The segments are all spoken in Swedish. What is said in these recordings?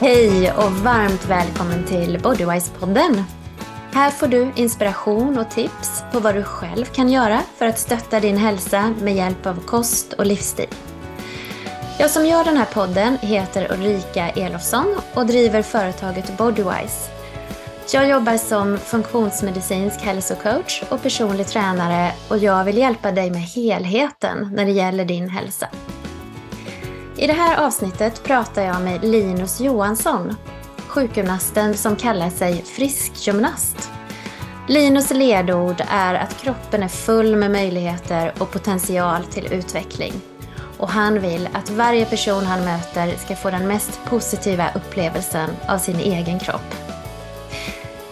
Hej och varmt välkommen till Bodywise-podden. Här får du inspiration och tips på vad du själv kan göra för att stötta din hälsa med hjälp av kost och livsstil. Jag som gör den här podden heter Ulrika Elofsson och driver företaget Bodywise. Jag jobbar som funktionsmedicinsk hälsocoach och personlig tränare och jag vill hjälpa dig med helheten när det gäller din hälsa. I det här avsnittet pratar jag med Linus Johansson, sjukgymnasten som kallar sig friskgymnast. Linus ledord är att kroppen är full med möjligheter och potential till utveckling. Och han vill att varje person han möter ska få den mest positiva upplevelsen av sin egen kropp.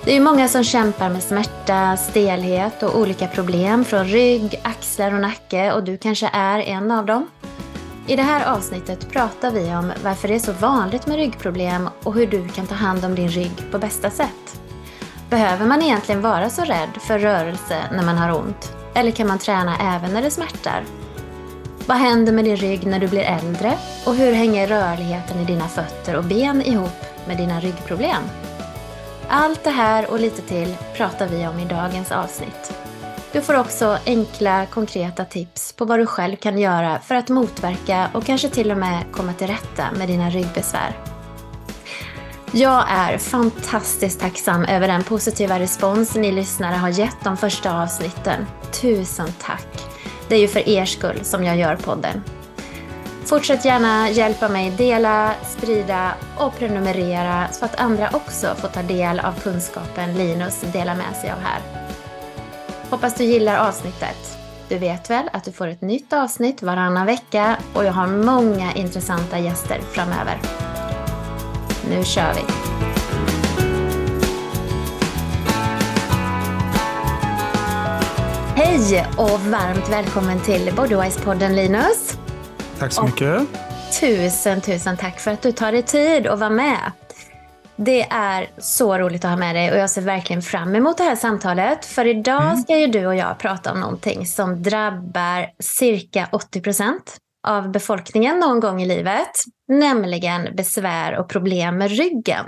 Det är många som kämpar med smärta, stelhet och olika problem från rygg, axlar och nacke och du kanske är en av dem. I det här avsnittet pratar vi om varför det är så vanligt med ryggproblem och hur du kan ta hand om din rygg på bästa sätt. Behöver man egentligen vara så rädd för rörelse när man har ont? Eller kan man träna även när det smärtar? Vad händer med din rygg när du blir äldre? Och hur hänger rörligheten i dina fötter och ben ihop med dina ryggproblem? Allt det här och lite till pratar vi om i dagens avsnitt. Du får också enkla, konkreta tips på vad du själv kan göra för att motverka och kanske till och med komma till rätta med dina ryggbesvär. Jag är fantastiskt tacksam över den positiva respons ni lyssnare har gett de första avsnitten. Tusen tack! Det är ju för er skull som jag gör podden. Fortsätt gärna hjälpa mig dela, sprida och prenumerera så att andra också får ta del av kunskapen Linus delar med sig av här. Hoppas du gillar avsnittet. Du vet väl att du får ett nytt avsnitt varannan vecka och jag har många intressanta gäster framöver. Nu kör vi! Hej och varmt välkommen till Bodywise-podden Linus. Tack så mycket. Och tusen, tusen tack för att du tar dig tid att vara med. Det är så roligt att ha med dig och jag ser verkligen fram emot det här samtalet. För idag mm. ska ju du och jag prata om någonting som drabbar cirka 80 procent av befolkningen någon gång i livet. Nämligen besvär och problem med ryggen.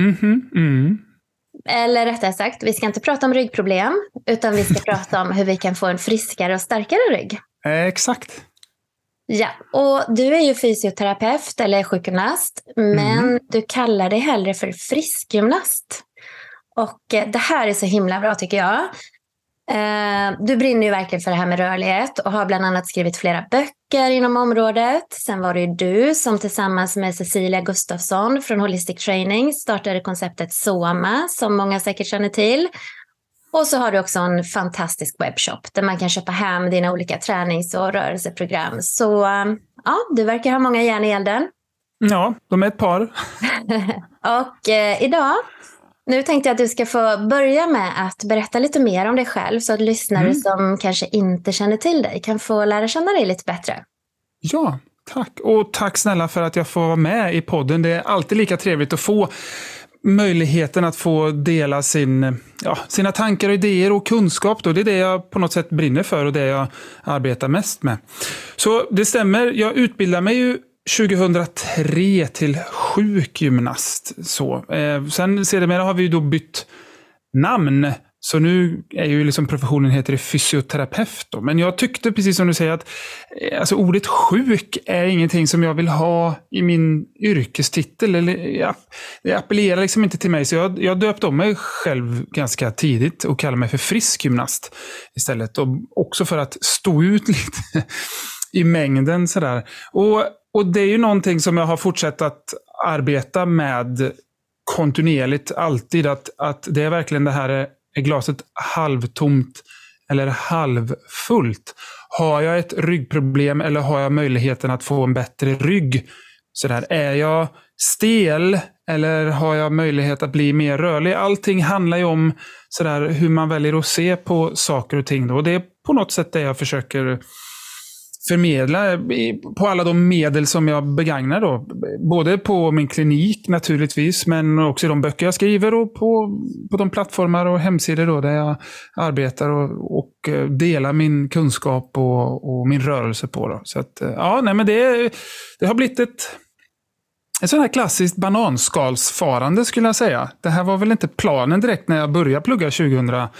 Mm-hmm. Mm. Eller rättare sagt, vi ska inte prata om ryggproblem, utan vi ska prata om hur vi kan få en friskare och starkare rygg. Eh, exakt. Ja, och du är ju fysioterapeut eller sjukgymnast, men mm. du kallar dig hellre för friskgymnast. Och eh, det här är så himla bra tycker jag. Eh, du brinner ju verkligen för det här med rörlighet och har bland annat skrivit flera böcker inom området. Sen var det ju du som tillsammans med Cecilia Gustafsson från Holistic Training startade konceptet Soma som många säkert känner till. Och så har du också en fantastisk webbshop där man kan köpa hem dina olika tränings och rörelseprogram. Så ja, du verkar ha många järn i elden. Ja, de är ett par. och eh, idag, nu tänkte jag att du ska få börja med att berätta lite mer om dig själv så att lyssnare mm. som kanske inte känner till dig kan få lära känna dig lite bättre. Ja, tack. Och tack snälla för att jag får vara med i podden. Det är alltid lika trevligt att få möjligheten att få dela sin, ja, sina tankar, och idéer och kunskap. Då. Det är det jag på något sätt brinner för och det jag arbetar mest med. Så det stämmer, jag utbildade mig ju 2003 till sjukgymnast. Så. Eh, sen sedermera har vi då bytt namn så nu är ju liksom professionen heter det fysioterapeut. Då. Men jag tyckte, precis som du säger, att eh, alltså, ordet sjuk är ingenting som jag vill ha i min yrkestitel. Eller, ja, det appellerar liksom inte till mig. Så jag, jag döpte om mig själv ganska tidigt och kallade mig för frisk gymnast. istället. Och också för att stå ut lite i mängden. Sådär. Och, och det är ju någonting som jag har fortsatt att arbeta med kontinuerligt, alltid. Att, att det är verkligen det här eh, är glaset halvtomt eller halvfullt? Har jag ett ryggproblem eller har jag möjligheten att få en bättre rygg? Så där, är jag stel eller har jag möjlighet att bli mer rörlig? Allting handlar ju om sådär, hur man väljer att se på saker och ting. Då. Och det är på något sätt det jag försöker förmedla på alla de medel som jag begagnar. Då. Både på min klinik naturligtvis, men också i de böcker jag skriver och på, på de plattformar och hemsidor då, där jag arbetar och, och eh, delar min kunskap och, och, min rörelse på. Då. Så att, eh, ja, nej, men det, det har blivit ett ett sånt här klassiskt bananskalsfarande skulle jag säga. Det här var väl inte planen direkt när jag började plugga 2003.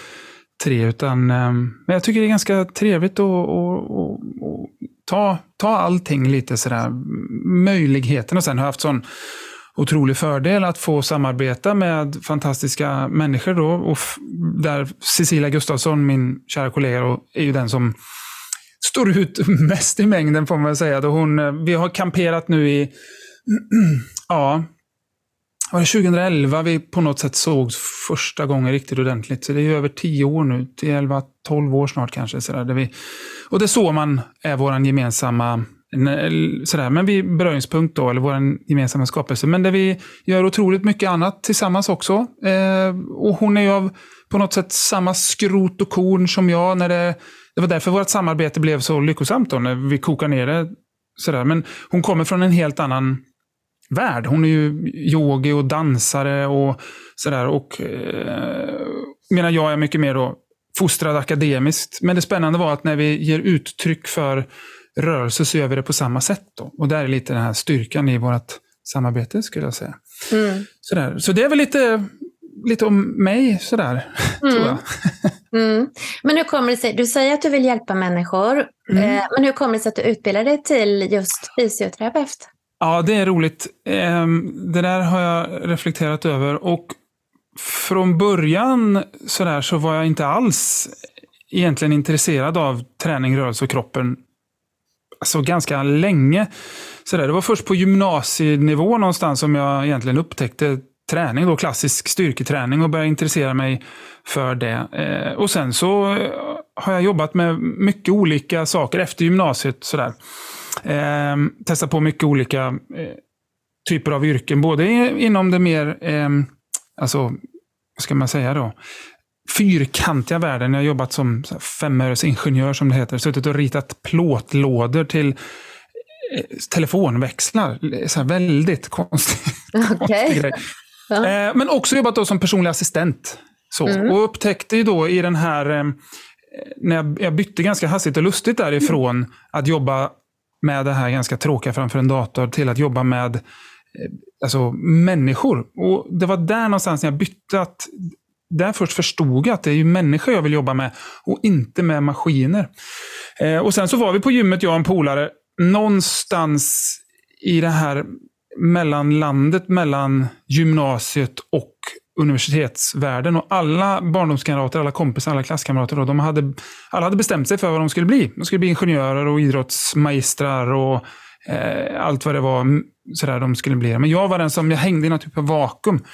Utan, eh, men jag tycker det är ganska trevligt att, att, att ta, ta allting lite sådär, möjligheten. Och sen har jag haft sån otrolig fördel att få samarbeta med fantastiska människor. Då, och där Cecilia Gustafsson, min kära kollega, då, är ju den som står ut mest i mängden får man säga. Då hon, eh, vi har kamperat nu i, ja, var det 2011 vi på något sätt sågs första gången riktigt ordentligt. Så det är över tio år nu, 11-12 år snart kanske. Så där, vi, och det så man är vår gemensamma sådär, men vi beröringspunkt då, eller vår gemensamma skapelse. Men där vi gör otroligt mycket annat tillsammans också. Eh, och hon är ju av på något sätt samma skrot och korn som jag. När det, det var därför vårt samarbete blev så lyckosamt då, när vi kokar ner det. Sådär. Men hon kommer från en helt annan värld. Hon är ju yogi och dansare och sådär. Och, eh, medan jag är mycket mer då fostrad akademiskt. Men det spännande var att när vi ger uttryck för rörelse så gör vi det på samma sätt. Då. Och där är lite den här styrkan i vårt samarbete skulle jag säga. Mm. Sådär. Så det är väl lite, lite om mig sådär, mm. tror jag. Mm. Men hur kommer det sig, du säger att du vill hjälpa människor, mm. eh, men hur kommer det sig att du utbildar dig till just fysioterapeut? Ja, det är roligt. Ehm, det där har jag reflekterat över. Och från början sådär, så var jag inte alls egentligen intresserad av träning, rörelse och kroppen alltså ganska länge. Så där, det var först på gymnasienivå någonstans som jag egentligen upptäckte träning, då, klassisk styrketräning och började intressera mig för det. Eh, och sen så har jag jobbat med mycket olika saker efter gymnasiet. Sådär. Eh, testat på mycket olika eh, typer av yrken, både inom det mer, eh, alltså, vad ska man säga då? fyrkantiga världen. Jag har jobbat som femöresingenjör som det heter. Suttit och ritat plåtlådor till eh, telefonväxlar. Så väldigt konstig, okay. grej. Ja. Eh, men också jobbat då som personlig assistent. Så. Mm. Och upptäckte ju då i den här, eh, när jag, bytte ganska hastigt och lustigt därifrån att jobba med det här ganska tråkiga framför en dator till att jobba med eh, alltså, människor. Och Det var där någonstans när jag bytte att där först förstod jag att det är ju människor jag vill jobba med och inte med maskiner. Eh, och sen så var vi på gymmet, jag och en polare, någonstans i det här mellanlandet mellan gymnasiet och universitetsvärlden. Och alla barndomskamrater, alla kompisar, alla klasskamrater, då, de hade, alla hade bestämt sig för vad de skulle bli. De skulle bli ingenjörer och idrottsmagistrar och eh, allt vad det var sådär de skulle bli. Men jag var den som, jag hängde i någon typ av vakuum.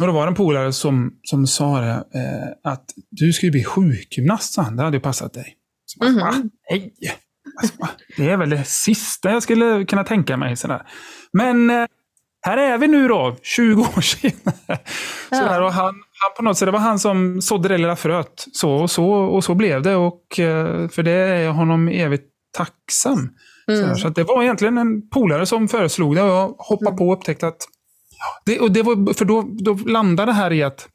Och då var det en polare som, som sa det, eh, att du skulle bli sjukgymnast, han. det hade ju passat dig. Så mm -hmm. Nej, alltså, det är väl det sista jag skulle kunna tänka mig. Sådär. Men eh, här är vi nu då, 20 år senare. Ja. och han, han, på något sätt, det var han som sådde det lilla fröet. Så och så, och så blev det. Och, eh, för det är jag honom evigt tacksam. Mm. Så, så det var egentligen en polare som föreslog det och jag hoppade mm. på och upptäckte att det, och det var, för då, då landade det här i att...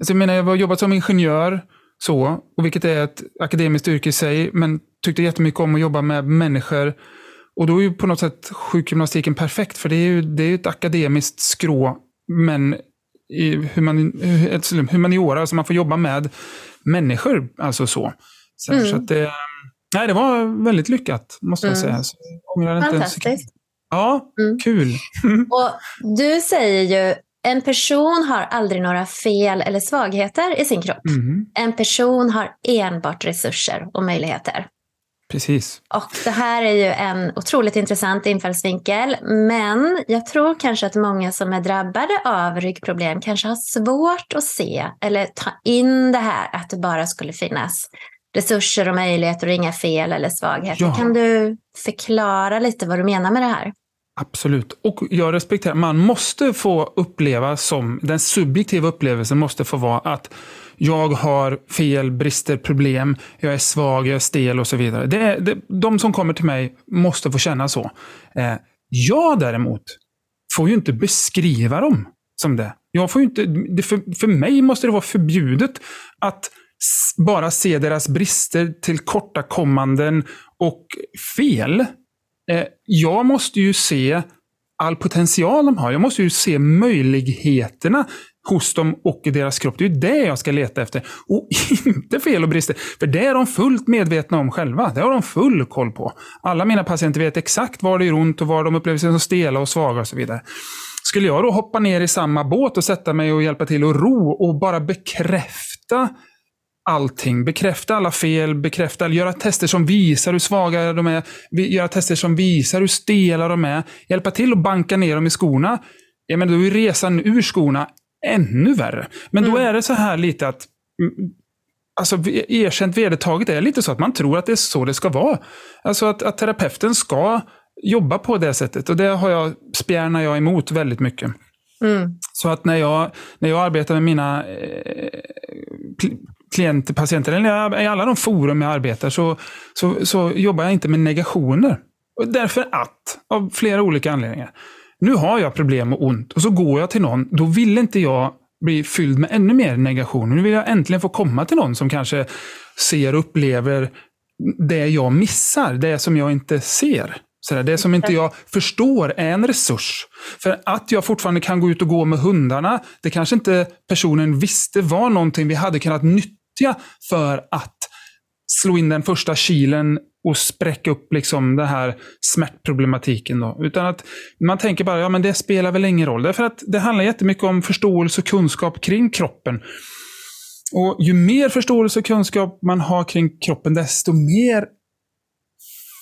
Alltså jag menar, jag har jobbat som ingenjör, så, och vilket är ett akademiskt yrke i sig, men tyckte jättemycket om att jobba med människor. Och då är ju på något sätt sjukgymnastiken perfekt, för det är ju det är ett akademiskt skrå, men i human, humaniora, alltså man får jobba med människor. Alltså så. så, mm. så att det, nej, det var väldigt lyckat, måste jag mm. säga. Så jag Fantastiskt. Ja, mm. kul. och du säger ju en person har aldrig några fel eller svagheter i sin kropp. Mm. En person har enbart resurser och möjligheter. Precis. Och det här är ju en otroligt intressant infallsvinkel. Men jag tror kanske att många som är drabbade av ryggproblem kanske har svårt att se eller ta in det här att det bara skulle finnas resurser och möjligheter och inga fel eller svagheter. Ja. Kan du förklara lite vad du menar med det här? Absolut. Och jag respekterar, man måste få uppleva som, den subjektiva upplevelsen måste få vara att jag har fel, brister, problem, jag är svag, jag är stel och så vidare. Det, det, de som kommer till mig måste få känna så. Eh, jag däremot får ju inte beskriva dem som det. Jag får inte, det för, för mig måste det vara förbjudet att bara se deras brister, tillkortakommanden och fel. Eh, jag måste ju se all potential de har. Jag måste ju se möjligheterna hos dem och i deras kropp. Det är ju det jag ska leta efter. Och inte fel och brister. För det är de fullt medvetna om själva. Det har de full koll på. Alla mina patienter vet exakt var det gör ont och var de upplever sig som stela och svaga och så vidare. Skulle jag då hoppa ner i samma båt och sätta mig och hjälpa till och ro och bara bekräfta allting. Bekräfta alla fel, bekräfta, göra tester som visar hur svaga de är, göra tester som visar hur stela de är, hjälpa till att banka ner dem i skorna. Ja, men då är resan ur skorna ännu värre. Men mm. då är det så här lite att mm, Alltså erkänt vedertaget är lite så att man tror att det är så det ska vara. Alltså att, att terapeuten ska jobba på det sättet. Och det har jag, spjärnar jag emot väldigt mycket. Mm. Så att när jag, när jag arbetar med mina eh, klienter, patienter, eller i alla de forum jag arbetar, så, så, så jobbar jag inte med negationer. Därför att, av flera olika anledningar. Nu har jag problem och ont och så går jag till någon, då vill inte jag bli fylld med ännu mer negation. Nu vill jag äntligen få komma till någon som kanske ser och upplever det jag missar, det som jag inte ser. Så det som inte jag förstår är en resurs. För att jag fortfarande kan gå ut och gå med hundarna, det kanske inte personen visste var någonting vi hade kunnat nyttja för att slå in den första kilen och spräcka upp liksom den här smärtproblematiken. Då. Utan att man tänker bara, ja men det spelar väl ingen roll. Därför att det handlar jättemycket om förståelse och kunskap kring kroppen. Och ju mer förståelse och kunskap man har kring kroppen, desto mer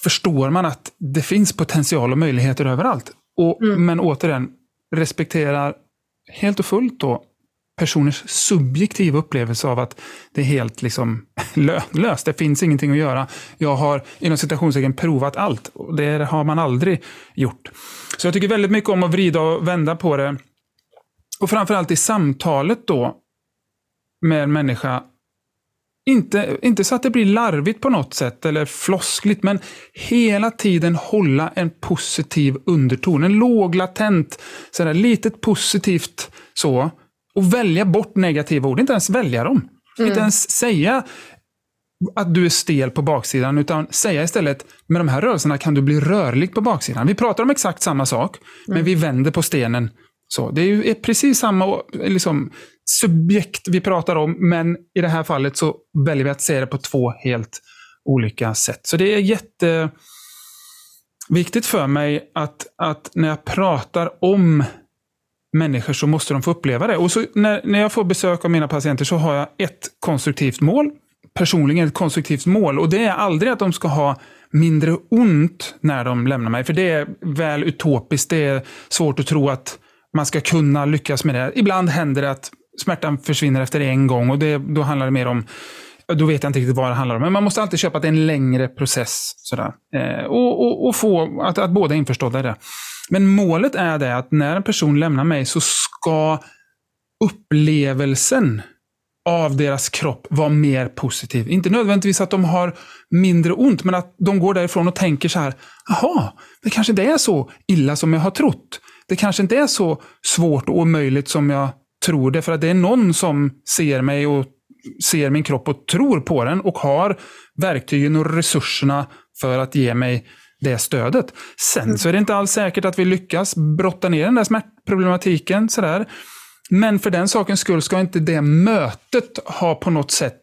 förstår man att det finns potential och möjligheter överallt. Och, mm. Men återigen, respekterar helt och fullt då personers subjektiva upplevelse av att det är helt liksom lönlöst. Det finns ingenting att göra. Jag har inom citationstecken provat allt. Och det har man aldrig gjort. Så jag tycker väldigt mycket om att vrida och vända på det. Och framförallt i samtalet då med en människa inte, inte så att det blir larvigt på något sätt eller floskligt, men hela tiden hålla en positiv underton. En låg, latent, sådär, litet positivt så. Och välja bort negativa ord, inte ens välja dem. Mm. Inte ens säga att du är stel på baksidan, utan säga istället med de här rörelserna kan du bli rörlig på baksidan. Vi pratar om exakt samma sak, mm. men vi vänder på stenen. Så Det är ju precis samma liksom, subjekt vi pratar om, men i det här fallet så väljer vi att se det på två helt olika sätt. Så det är jätteviktigt för mig att, att när jag pratar om människor så måste de få uppleva det. Och så när, när jag får besök av mina patienter så har jag ett konstruktivt mål. Personligen ett konstruktivt mål. Och det är aldrig att de ska ha mindre ont när de lämnar mig. För det är väl utopiskt. Det är svårt att tro att man ska kunna lyckas med det. Ibland händer det att smärtan försvinner efter en gång och det, då handlar det mer om då vet jag inte riktigt vad det handlar om. Men man måste alltid köpa att det är en längre process. Sådär. Eh, och, och, och, få att, att båda är införstådda i det. Men målet är det att när en person lämnar mig så ska upplevelsen av deras kropp vara mer positiv. Inte nödvändigtvis att de har mindre ont, men att de går därifrån och tänker så här, jaha, det kanske inte är så illa som jag har trott. Det kanske inte är så svårt och omöjligt som jag tror det. För att det är någon som ser mig och ser min kropp och tror på den och har verktygen och resurserna för att ge mig det stödet. Sen så är det inte alls säkert att vi lyckas brotta ner den där smärtproblematiken. Sådär. Men för den sakens skull ska inte det mötet ha på något sätt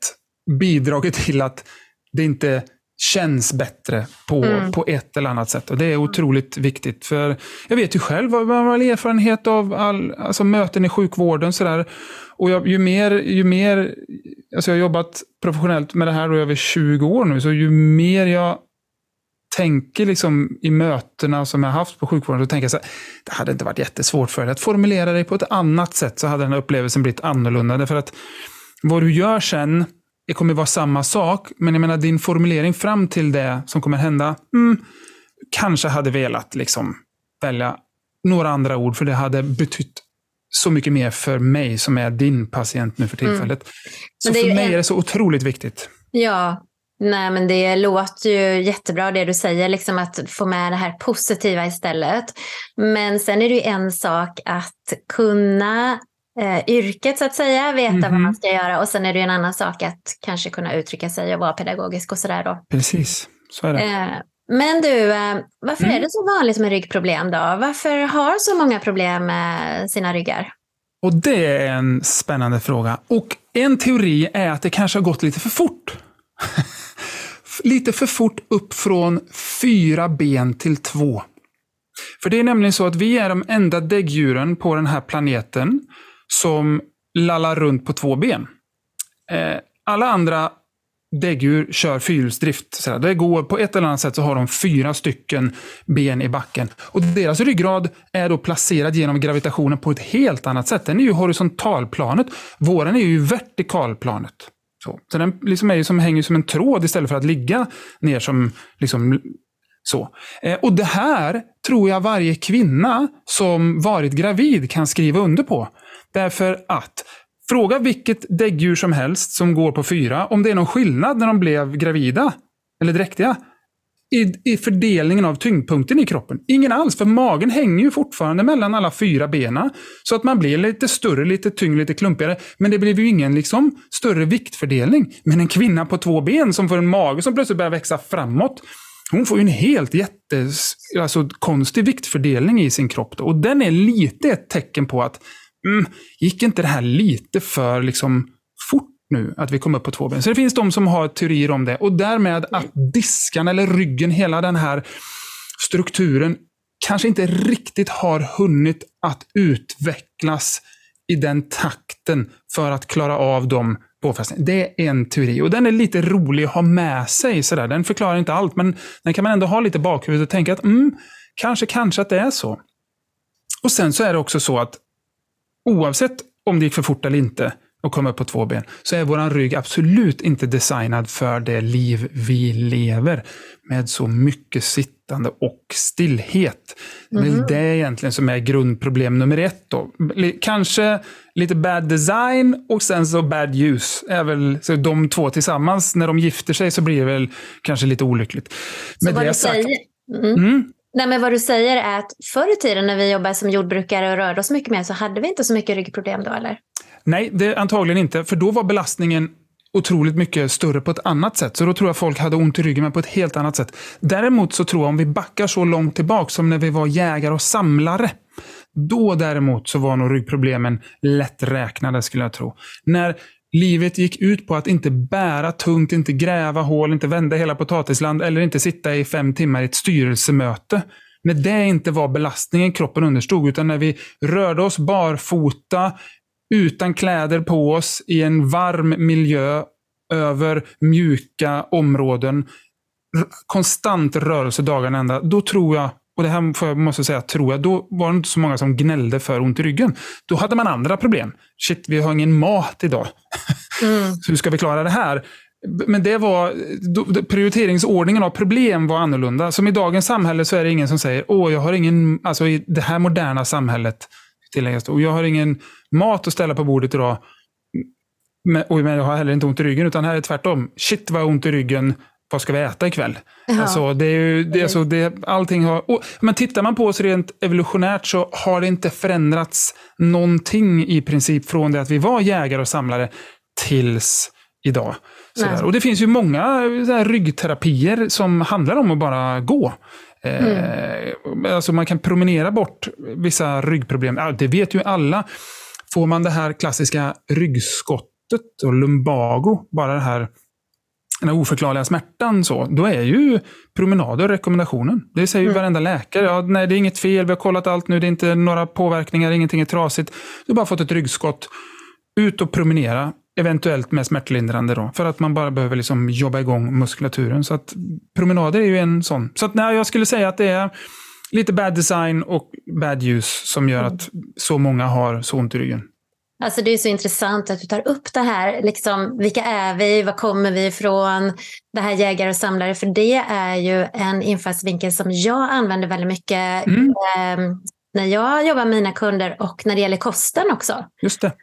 bidragit till att det inte känns bättre på, mm. på ett eller annat sätt. Och Det är otroligt viktigt. För Jag vet ju själv, man har erfarenhet av all, alltså möten i sjukvården. Sådär. Och jag, ju mer, ju mer alltså jag har jobbat professionellt med det här i över 20 år nu, så ju mer jag tänker liksom i mötena som jag haft på sjukvården, så tänker jag så här, det hade inte varit jättesvårt för dig att formulera dig på ett annat sätt, så hade den här upplevelsen blivit annorlunda. Därför att vad du gör sen, det kommer vara samma sak, men jag menar din formulering fram till det som kommer hända, mm, kanske hade velat liksom välja några andra ord, för det hade betytt så mycket mer för mig som är din patient nu för mm. tillfället. Mm. Så för mig en... är det så otroligt viktigt. Ja, Nej, men det låter ju jättebra det du säger, liksom att få med det här positiva istället. Men sen är det ju en sak att kunna eh, yrket så att säga, veta mm -hmm. vad man mhm. ska göra och sen är det ju en annan sak att kanske kunna uttrycka sig och vara pedagogisk och sådär då. Precis, så är det. Eh, Men du, eh, varför mm. är det så vanligt med ryggproblem då? Varför har så många problem med sina ryggar? Och det är en spännande fråga. Och en teori är att det kanske har gått lite för fort. lite för fort upp från fyra ben till två. För det är nämligen så att vi är de enda däggdjuren på den här planeten som lallar runt på två ben. Eh, alla andra däggdjur kör fyrhjulsdrift. Det går på ett eller annat sätt så har de fyra stycken ben i backen. Och deras ryggrad är då placerad genom gravitationen på ett helt annat sätt. Den är ju horisontalplanet. Våren är ju vertikalplanet. Så, så den liksom är ju som, hänger som en tråd istället för att ligga ner som liksom, så. Eh, och det här tror jag varje kvinna som varit gravid kan skriva under på. Därför att Fråga vilket däggdjur som helst som går på fyra om det är någon skillnad när de blev gravida eller dräktiga. I, I fördelningen av tyngdpunkten i kroppen. Ingen alls, för magen hänger ju fortfarande mellan alla fyra benen. Så att man blir lite större, lite tyngre, lite klumpigare. Men det blir ju ingen liksom, större viktfördelning. Men en kvinna på två ben som får en mage som plötsligt börjar växa framåt. Hon får ju en helt jätte, alltså, konstig viktfördelning i sin kropp. Då. Och den är lite ett tecken på att mm, gick inte det här lite för liksom, fort nu, att vi kom upp på två ben? Så det finns de som har teorier om det. Och därmed att diskan eller ryggen, hela den här strukturen, kanske inte riktigt har hunnit att utvecklas i den takten för att klara av de påfrestningarna. Det är en teori och den är lite rolig att ha med sig. Sådär. Den förklarar inte allt, men den kan man ändå ha lite bakhuvudet och tänka att mm, kanske, kanske att det är så. Och sen så är det också så att oavsett om det gick för fort eller inte och komma upp på två ben, så är vår rygg absolut inte designad för det liv vi lever. Med så mycket sittande och stillhet. Mm. Det är mhm. egentligen som är grundproblem nummer ett. Då. Kanske lite bad design och sen så bad use. Är väl, så de två tillsammans, när de gifter sig så blir det väl kanske lite olyckligt. Så Med vad det du sagt, säger, mm. Mm, Nej, men vad du säger är att förr i tiden när vi jobbade som jordbrukare och rörde oss mycket mer så hade vi inte så mycket ryggproblem då, eller? Nej, det antagligen inte. För då var belastningen otroligt mycket större på ett annat sätt. Så då tror jag folk hade ont i ryggen, men på ett helt annat sätt. Däremot så tror jag om vi backar så långt tillbaka som när vi var jägare och samlare. Då däremot så var nog ryggproblemen lätt räknade skulle jag tro. När Livet gick ut på att inte bära tungt, inte gräva hål, inte vända hela potatisland eller inte sitta i fem timmar i ett styrelsemöte. När det inte var belastningen kroppen understod, utan när vi rörde oss barfota, utan kläder på oss, i en varm miljö, över mjuka områden, konstant rörelse dagarna ända, då tror jag och det här får jag, måste säga, tror jag, då var det inte så många som gnällde för ont i ryggen. Då hade man andra problem. Shit, vi har ingen mat idag. Mm. hur ska vi klara det här? Men det var, prioriteringsordningen av problem var annorlunda. Som i dagens samhälle så är det ingen som säger, åh, jag har ingen, alltså i det här moderna samhället, tilläggas och jag har ingen mat att ställa på bordet idag. Men, och jag har heller inte ont i ryggen, utan här är det tvärtom. Shit vad ont i ryggen vad ska vi äta ikväll? Ja. Alltså, det är ju, det, alltså, det, allting har, och, men tittar man på oss rent evolutionärt så har det inte förändrats någonting i princip från det att vi var jägare och samlare tills idag. Och det finns ju många ryggterapier som handlar om att bara gå. Eh, mm. Eh, alltså man kan promenera bort vissa ryggproblem. Det vet ju alla. Får man det här klassiska ryggskottet och lumbago, bara det här den här oförklarliga smärtan, så, då är ju promenader rekommendationen. Det säger ju mm. varenda läkare. Ja, nej, det är inget fel, vi har kollat allt nu, det är inte några påverkningar, ingenting är trasigt. Du har bara fått ett ryggskott. Ut och promenera, eventuellt med smärtlindrande då, för att man bara behöver liksom jobba igång muskulaturen. Så att promenader är ju en sån. Så att, nej, jag skulle säga att det är lite bad design och bad use som gör mm. att så många har så ont i ryggen. Alltså det är så intressant att du tar upp det här. Liksom, vilka är vi? Var kommer vi ifrån? Det här jägare och samlare. För det är ju en infallsvinkel som jag använder väldigt mycket mm. eh, när jag jobbar med mina kunder och när det gäller kosten också. Just det.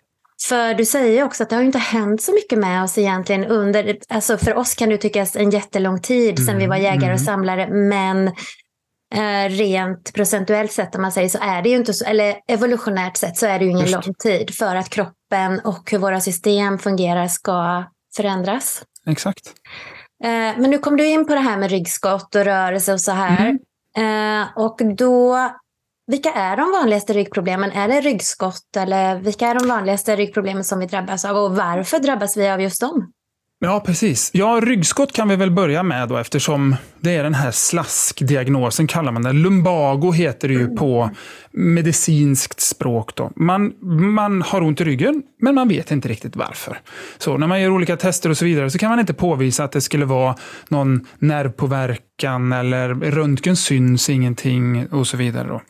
För du säger också att det har inte hänt så mycket med oss egentligen under, alltså för oss kan det tyckas en jättelång tid sedan mm. vi var jägare och mm. samlare, men rent procentuellt sett om man säger så är det ju inte så, eller evolutionärt sett så är det ju ingen lång tid för att kroppen och hur våra system fungerar ska förändras. Exakt. Eh, men nu kom du in på det här med ryggskott och rörelse och så här. Mm. Eh, och då, vilka är de vanligaste ryggproblemen? Är det ryggskott eller vilka är de vanligaste ryggproblemen som vi drabbas av och varför drabbas vi av just dem? Ja, precis. Ja, ryggskott kan vi väl börja med då eftersom det är den här slaskdiagnosen kallar man det. Lumbago heter det ju på medicinskt språk. Då. Man, man har ont i ryggen, men man vet inte riktigt varför. Så när man gör olika tester och så vidare så kan man inte påvisa att det skulle vara någon nervpåverkan eller röntgen syns ingenting och så vidare. Då.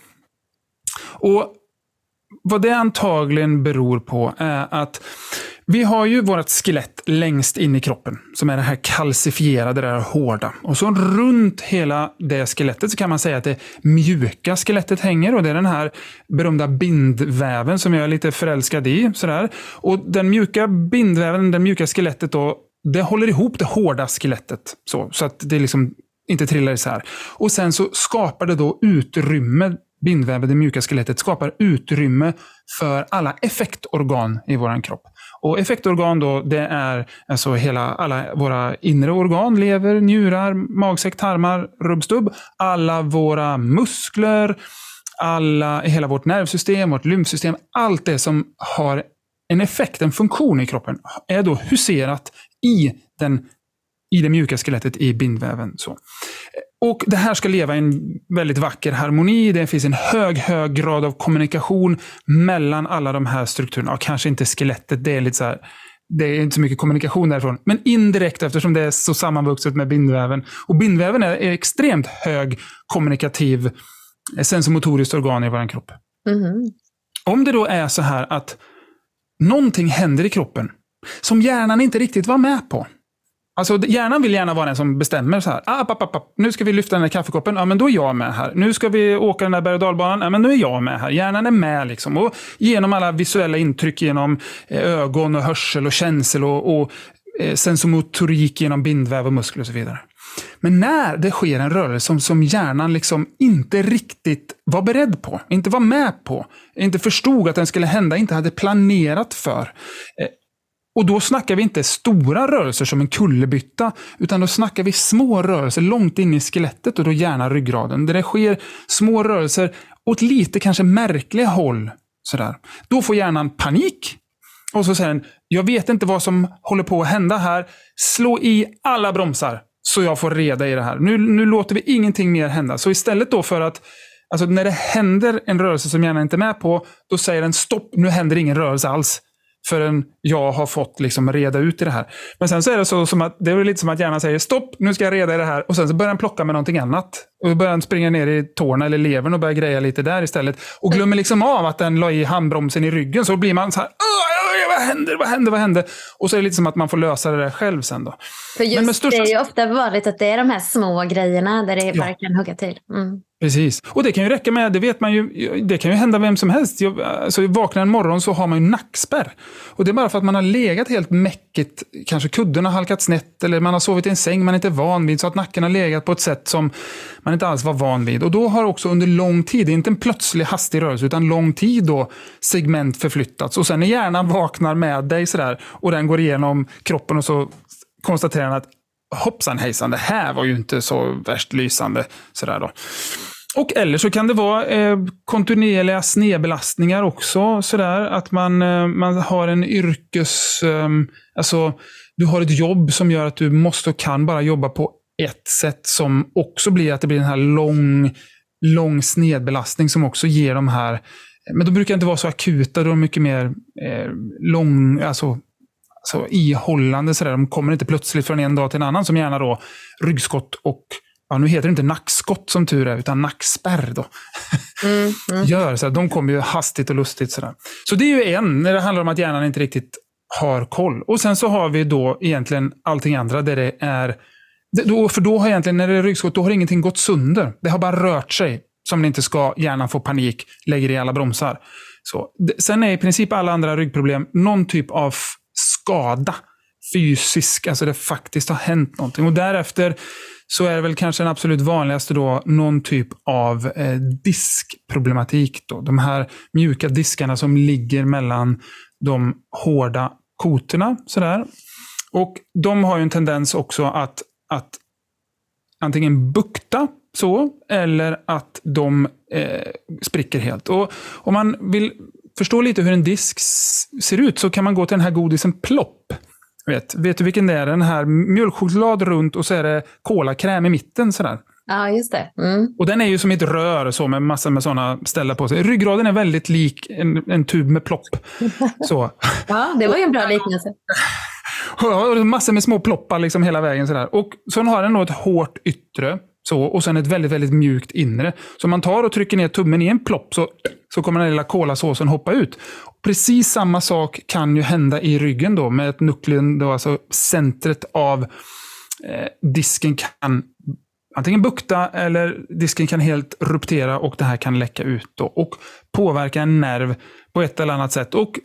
Och vad det antagligen beror på är att vi har ju vårt skelett längst in i kroppen, som är det här kalcifierade, det här hårda. Och så runt hela det skelettet så kan man säga att det mjuka skelettet hänger och det är den här berömda bindväven som jag är lite förälskad i. Sådär. Och den mjuka bindväven, det mjuka skelettet då, det håller ihop det hårda skelettet. Så, så att det liksom inte trillar isär. Och sen så skapar det då utrymme bindväven, det mjuka skelettet, skapar utrymme för alla effektorgan i vår kropp. Och effektorgan då, det är alltså hela, alla våra inre organ, lever, njurar, magsäck, tarmar, rubbstubb. Alla våra muskler, alla, hela vårt nervsystem, vårt lymfsystem. Allt det som har en effekt, en funktion i kroppen, är då huserat i, den, i det mjuka skelettet i bindväven. Så. Och Det här ska leva i en väldigt vacker harmoni. Det finns en hög, hög grad av kommunikation mellan alla de här strukturerna. Ja, kanske inte skelettet, det är lite så här, det är inte så mycket kommunikation därifrån. Men indirekt eftersom det är så sammanvuxet med bindväven. Och bindväven är, extremt hög kommunikativ eh, sensomotoriskt organ i vår kropp. Mm. Om det då är så här att någonting händer i kroppen som hjärnan inte riktigt var med på. Alltså, hjärnan vill gärna vara den som bestämmer. så här. Ah, pap, pap, Nu ska vi lyfta den här kaffekoppen. Ja, men då är jag med här. Nu ska vi åka den där berg och dalbanan. Ja, men nu är jag med här. Hjärnan är med. Liksom. Och genom alla visuella intryck, genom eh, ögon, och hörsel, och känsel och, och eh, sensomotorik genom bindväv och muskler och så vidare. Men när det sker en rörelse som, som hjärnan liksom inte riktigt var beredd på, inte var med på, inte förstod att den skulle hända, inte hade planerat för, eh, och då snackar vi inte stora rörelser som en kullerbytta, utan då snackar vi små rörelser långt in i skelettet och då gärna ryggraden. Där det sker små rörelser åt lite kanske märkliga håll. Sådär. Då får hjärnan panik. Och så säger den, jag vet inte vad som håller på att hända här. Slå i alla bromsar så jag får reda i det här. Nu, nu låter vi ingenting mer hända. Så istället då för att Alltså när det händer en rörelse som hjärnan inte är med på, då säger den stopp, nu händer ingen rörelse alls förrän jag har fått liksom reda ut i det här. Men sen så är det så som att det är lite som att hjärnan säger stopp, nu ska jag reda i det här. Och sen så börjar den plocka med någonting annat. Och då börjar den springa ner i tårna eller levern och börja greja lite där istället. Och glömmer liksom av att den la i handbromsen i ryggen. Så blir man så här, vad händer, vad händer, vad händer? Och så är det lite som att man får lösa det där själv sen då. För just största... det är ju ofta vanligt att det är de här små grejerna där det bara kan hugga till. Mm. Precis. Och det kan ju räcka med, det vet man ju, det kan ju hända vem som helst. Jag, alltså, vaknar en morgon så har man ju nackspärr. Och det är bara för att man har legat helt mäckigt, kanske kudden har halkat snett eller man har sovit i en säng man inte är van vid, så att nacken har legat på ett sätt som man inte alls var van vid. Och då har också under lång tid, inte en plötslig hastig rörelse, utan lång tid då segment förflyttats. Och sen när hjärnan vaknar med dig sådär och den går igenom kroppen och så konstaterar den att hoppsan hejsan, det här var ju inte så värst lysande. Sådär då. Och eller så kan det vara eh, kontinuerliga snedbelastningar också. Sådär, att man, eh, man har en yrkes... Eh, alltså, du har ett jobb som gör att du måste och kan bara jobba på ett sätt som också blir att det blir den här lång, lång snedbelastning som också ger de här... Men de brukar inte vara så akuta, då är mycket mer eh, lång, alltså, alltså ihållande. Sådär. De kommer inte plötsligt från en dag till en annan som gärna då ryggskott och ja, nu heter det inte nackskott som tur är, utan nackspärr. Då. Mm, mm. Gör, så de kommer ju hastigt och lustigt. Så, där. så det är ju en, när det handlar om att hjärnan inte riktigt har koll. Och sen så har vi då egentligen allting andra där det är då, för då har egentligen, när det är ryggskott, då har ingenting gått sönder. Det har bara rört sig som det inte ska. Hjärnan får panik, lägger i alla bromsar. Så, sen är i princip alla andra ryggproblem någon typ av skada. Fysisk, alltså det faktiskt har hänt någonting. Och därefter så är det väl kanske den absolut vanligaste då någon typ av eh, diskproblematik. Då. De här mjuka diskarna som ligger mellan de hårda kotorna. Sådär. Och De har ju en tendens också att att antingen bukta så, eller att de eh, spricker helt. Och Om man vill förstå lite hur en disk ser ut så kan man gå till den här godisen Plopp. Vet, vet du vilken det är? Den här mjölkchoklad runt och så är det kolakräm i mitten. Sådär. Ja, just det. Mm. Och den är ju som ett rör så med massor med sådana ställda på sig. Ryggraden är väldigt lik en, en tub med plopp. Så. ja, det var ju en bra liknelse. Massor med små ploppar liksom hela vägen. Sådär. Och så har den då ett hårt yttre. Så, och sen ett väldigt, väldigt mjukt inre. Så om man tar och trycker ner tummen i en plopp så, så kommer den lilla kolasåsen hoppa ut. Precis samma sak kan ju hända i ryggen då med ett nukleon, då, alltså centret av eh, disken kan antingen bukta eller disken kan helt ruptera och det här kan läcka ut då, och påverka en nerv på ett eller annat sätt. Och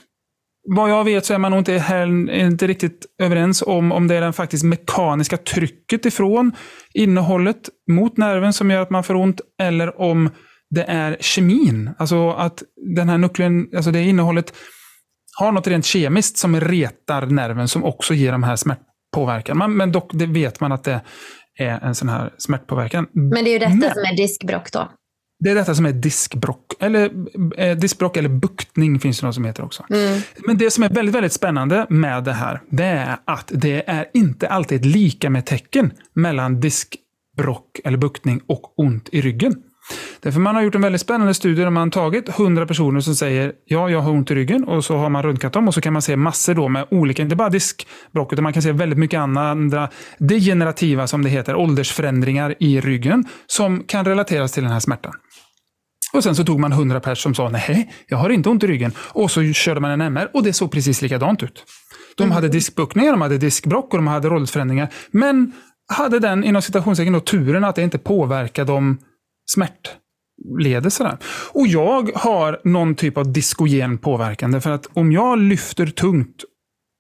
vad jag vet så är man nog inte, här, inte riktigt överens om om det är det faktiskt mekaniska trycket ifrån innehållet mot nerven som gör att man får ont eller om det är kemin. Alltså att den här nuklein, alltså det innehållet har något rent kemiskt som retar nerven som också ger de här smärtpåverkan. Men dock det vet man att det är en sån här smärtpåverkan. Men det är ju detta Men, som är diskbrock då? Det är detta som är diskbrock. Eller eh, diskbrock eller buktning finns det något som heter också. Mm. Men det som är väldigt, väldigt spännande med det här, det är att det är inte alltid lika med tecken mellan diskbrock eller buktning och ont i ryggen. Därför man har gjort en väldigt spännande studie där man har tagit 100 personer som säger ja, jag har ont i ryggen och så har man röntgat dem och så kan man se massor då med olika, inte bara diskbråck, utan man kan se väldigt mycket andra degenerativa, som det heter, åldersförändringar i ryggen som kan relateras till den här smärtan. Och sen så tog man 100 personer som sa nej, jag har inte ont i ryggen. Och så körde man en MR och det såg precis likadant ut. De mm. hade diskbuckningar, de hade diskbrock och de hade åldersförändringar. Men hade den inom citationstecken turen att det inte påverkade dem smärtleder. Sådär. Och jag har någon typ av diskogen påverkan. Därför att om jag lyfter tungt,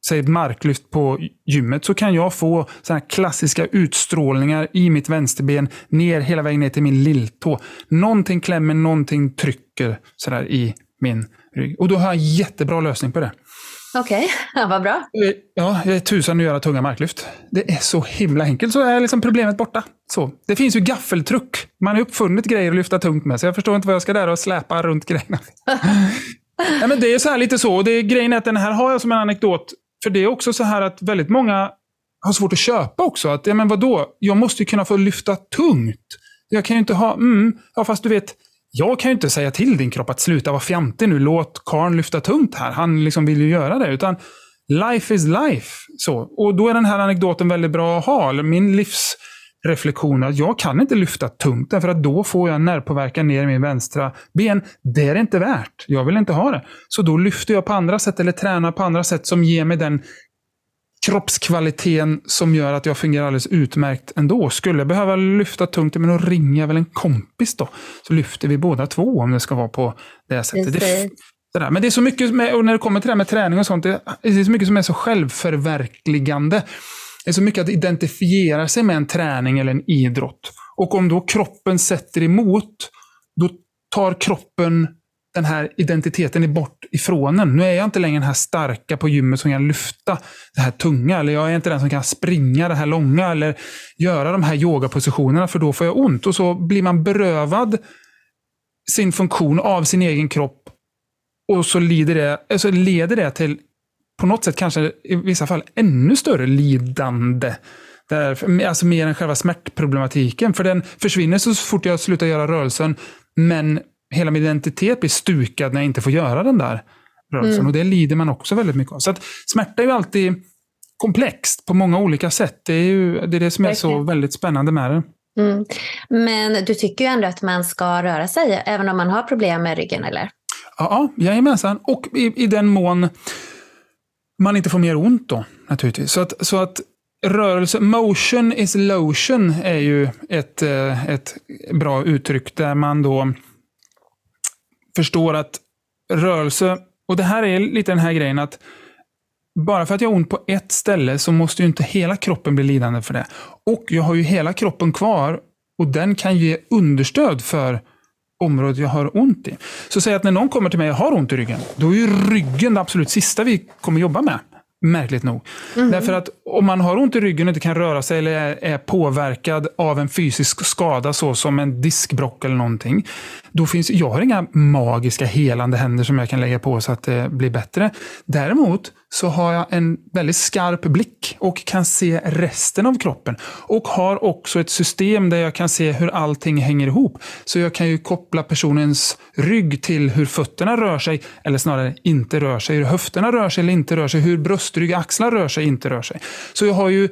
säg ett marklyft på gymmet, så kan jag få sådana klassiska utstrålningar i mitt vänsterben, ner hela vägen ner till min lilltå. Någonting klämmer, någonting trycker sådär i min rygg. Och då har jag en jättebra lösning på det. Okej, okay. ja, vad bra. Ja, jag är tusan att göra tunga marklyft. Det är så himla enkelt, så är liksom problemet borta. Så. Det finns ju gaffeltruck. Man har uppfunnit grejer att lyfta tungt med, så jag förstår inte vad jag ska där och släpa runt grejerna. ja, men det är så här lite så. Det är, grejen är att den här har jag som en anekdot. För det är också så här att väldigt många har svårt att köpa också. Att, ja, men vadå? Jag måste ju kunna få lyfta tungt. Jag kan ju inte ha, mm, ja fast du vet, jag kan ju inte säga till din kropp att sluta vara fjantig nu, låt karn lyfta tungt här. Han liksom vill ju göra det. Utan life is life. Så. Och då är den här anekdoten väldigt bra att ha. Min livsreflektion att jag kan inte lyfta tungt, därför att då får jag nervpåverkan ner i min vänstra ben. Det är det inte värt. Jag vill inte ha det. Så då lyfter jag på andra sätt eller tränar på andra sätt som ger mig den kroppskvaliteten som gör att jag fungerar alldeles utmärkt ändå. Skulle jag behöva lyfta tungt, men då ringer jag väl en kompis då. Så lyfter vi båda två om det ska vara på det sättet. Det, det men det är så mycket, med, och när det kommer till det här med träning och sånt, det är så mycket som är så självförverkligande. Det är så mycket att identifiera sig med en träning eller en idrott. Och om då kroppen sätter emot, då tar kroppen den här identiteten är bort ifrån en. Nu är jag inte längre den här starka på gymmet som kan lyfta det här tunga. Eller jag är inte den som kan springa det här långa eller göra de här yogapositionerna för då får jag ont. Och så blir man berövad sin funktion av sin egen kropp. Och så lider det, så leder det till på något sätt kanske i vissa fall ännu större lidande. Där, alltså mer än själva smärtproblematiken. För den försvinner så fort jag slutar göra rörelsen. Men hela min identitet blir stukad när jag inte får göra den där rörelsen. Mm. Och det lider man också väldigt mycket av. Så att smärta är ju alltid komplext på många olika sätt. Det är ju det, är det som är så väldigt spännande med det. Mm. Men du tycker ju ändå att man ska röra sig, även om man har problem med ryggen, eller? Ja, jajamensan. Och i, i den mån man inte får mer ont då, naturligtvis. Så att, så att rörelse, motion is lotion är ju ett, eh, ett bra uttryck där man då förstår att rörelse, och det här är lite den här grejen att bara för att jag har ont på ett ställe så måste ju inte hela kroppen bli lidande för det. Och jag har ju hela kroppen kvar och den kan ge understöd för området jag har ont i. Så säg att när någon kommer till mig och har ont i ryggen, då är ju ryggen det absolut sista vi kommer jobba med. Märkligt nog. Mm. Därför att om man har ont i ryggen och inte kan röra sig eller är, påverkad av en fysisk skada så som en diskbrock eller någonting. Då finns, jag har inga magiska helande händer som jag kan lägga på så att det blir bättre. Däremot så har jag en väldigt skarp blick och kan se resten av kroppen. Och har också ett system där jag kan se hur allting hänger ihop. Så jag kan ju koppla personens rygg till hur fötterna rör sig, eller snarare inte rör sig. Hur höfterna rör sig eller inte rör sig. Hur bröstrygg, axlar rör sig, inte rör sig. Så jag har ju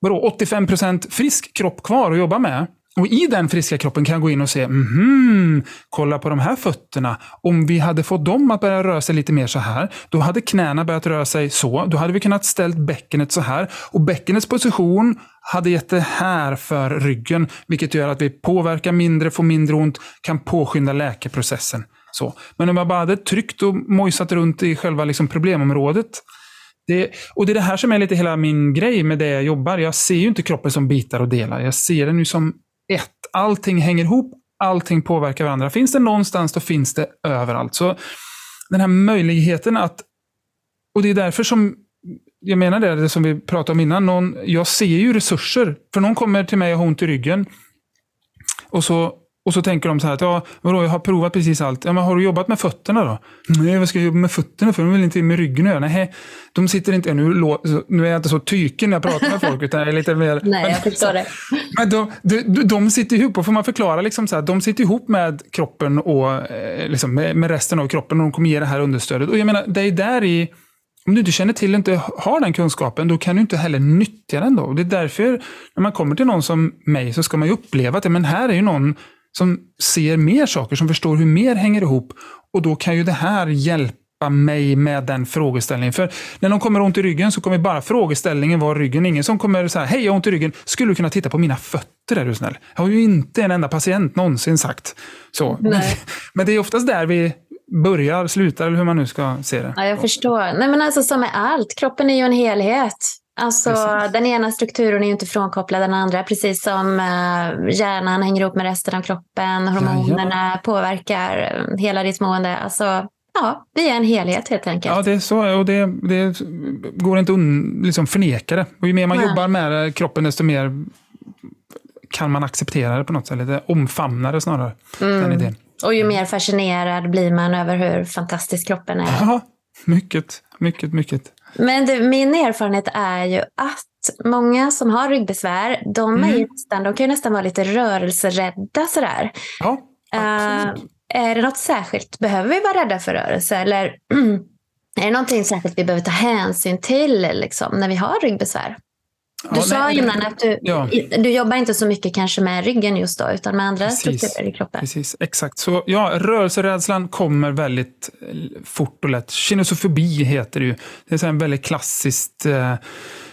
vadå, 85% frisk kropp kvar att jobba med. Och i den friska kroppen kan jag gå in och se, mm, kolla på de här fötterna. Om vi hade fått dem att börja röra sig lite mer så här, då hade knäna börjat röra sig så. Då hade vi kunnat ställt bäckenet så här. Och bäckenets position hade gett det här för ryggen, vilket gör att vi påverkar mindre, får mindre ont, kan påskynda läkeprocessen. Så. Men om jag bara hade tryckt och mojsat runt i själva liksom problemområdet, det, och det är det här som är lite hela min grej med det jag jobbar. Jag ser ju inte kroppen som bitar och delar. Jag ser den ju som ett. Allting hänger ihop, allting påverkar varandra. Finns det någonstans, då finns det överallt. Så den här möjligheten att... Och det är därför som jag menar det, det som vi pratade om innan. Någon, jag ser ju resurser. För någon kommer till mig och har ont i ryggen. Och så och så tänker de så här att ja, vadå, jag har provat precis allt. Ja, men har du jobbat med fötterna då? Nej, vad ska jag jobba med fötterna för? De vill inte med ryggen göra. Nej, de sitter inte... Nu, nu är jag inte så tyken när jag pratar med folk, utan jag är lite mer... Nej, jag förstår det. Men de, de, de sitter ihop, och får man förklara, liksom så här, de sitter ihop med kroppen och eh, liksom, med, resten av kroppen och de kommer ge det här understödet. Och jag menar, det är där i... Om du inte känner till, inte har den kunskapen, då kan du inte heller nyttja den. Då. Och det är därför, när man kommer till någon som mig, så ska man ju uppleva att men här är ju någon som ser mer saker, som förstår hur mer hänger ihop. Och då kan ju det här hjälpa mig med den frågeställningen. För när någon kommer ont i ryggen så kommer bara frågeställningen vara ryggen. Ingen som kommer säga, hej jag har ont i ryggen, skulle du kunna titta på mina fötter är du snäll? Jag har ju inte en enda patient någonsin sagt så. Men, men det är oftast där vi börjar, slutar eller hur man nu ska se det. Ja, jag förstår. Nej, men alltså som med allt, kroppen är ju en helhet. Alltså precis. den ena strukturen är ju inte frånkopplad den andra. Precis som uh, hjärnan hänger ihop med resten av kroppen. Hormonerna ja, påverkar eh, hela ditt mående. Alltså, ja, vi är en helhet helt enkelt. Ja, det är så. Och det, det går inte att liksom förneka det. Och ju mer man ja. jobbar med kroppen, desto mer kan man acceptera det på något sätt. Eller omfamna det snarare. Mm. Den idén. Och ju mer fascinerad blir man över hur fantastisk kroppen är. Ja, mycket, mycket, mycket. Men du, min erfarenhet är ju att många som har ryggbesvär, de, mm. är nästan, de kan ju nästan vara lite rörelserädda sådär. Ja, uh, är det något särskilt? Behöver vi vara rädda för rörelse? Eller är det någonting särskilt vi behöver ta hänsyn till liksom, när vi har ryggbesvär? Du ja, sa innan att du, ja. du jobbar inte så mycket kanske med ryggen just då, utan med andra Precis. strukturer i kroppen. Precis, exakt. Så ja, rörelserädslan kommer väldigt eh, fort och lätt. Kinesofobi heter det ju. Det är en väldigt klassiskt eh,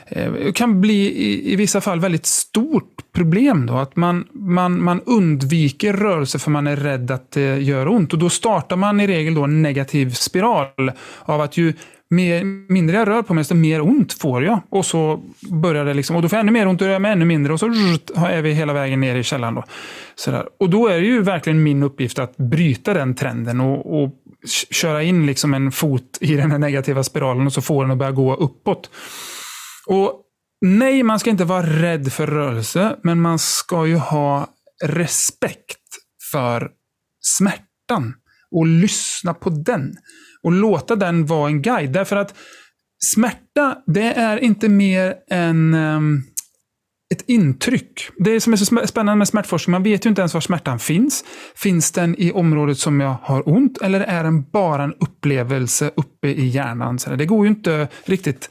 eh, kan bli i, i, vissa fall väldigt stort problem. Då, att man, man, man undviker rörelse för man är rädd att det gör ont. Och Då startar man i regel då en negativ spiral av att ju mer, mindre jag rör på mig, desto mer ont får jag. Och så börjar det liksom, och då får jag ännu mer ont och jag med ännu mindre och så är vi hela vägen ner i källaren. Då. Sådär. Och då är det ju verkligen min uppgift att bryta den trenden och, och köra in liksom en fot i den här negativa spiralen och så få den att börja gå uppåt. Och Nej, man ska inte vara rädd för rörelse, men man ska ju ha respekt för smärtan och lyssna på den och låta den vara en guide. Därför att smärta, det är inte mer än um, ett intryck. Det som är så spännande med smärtforskning, man vet ju inte ens var smärtan finns. Finns den i området som jag har ont eller är den bara en upplevelse uppe i hjärnan? Så det går ju inte riktigt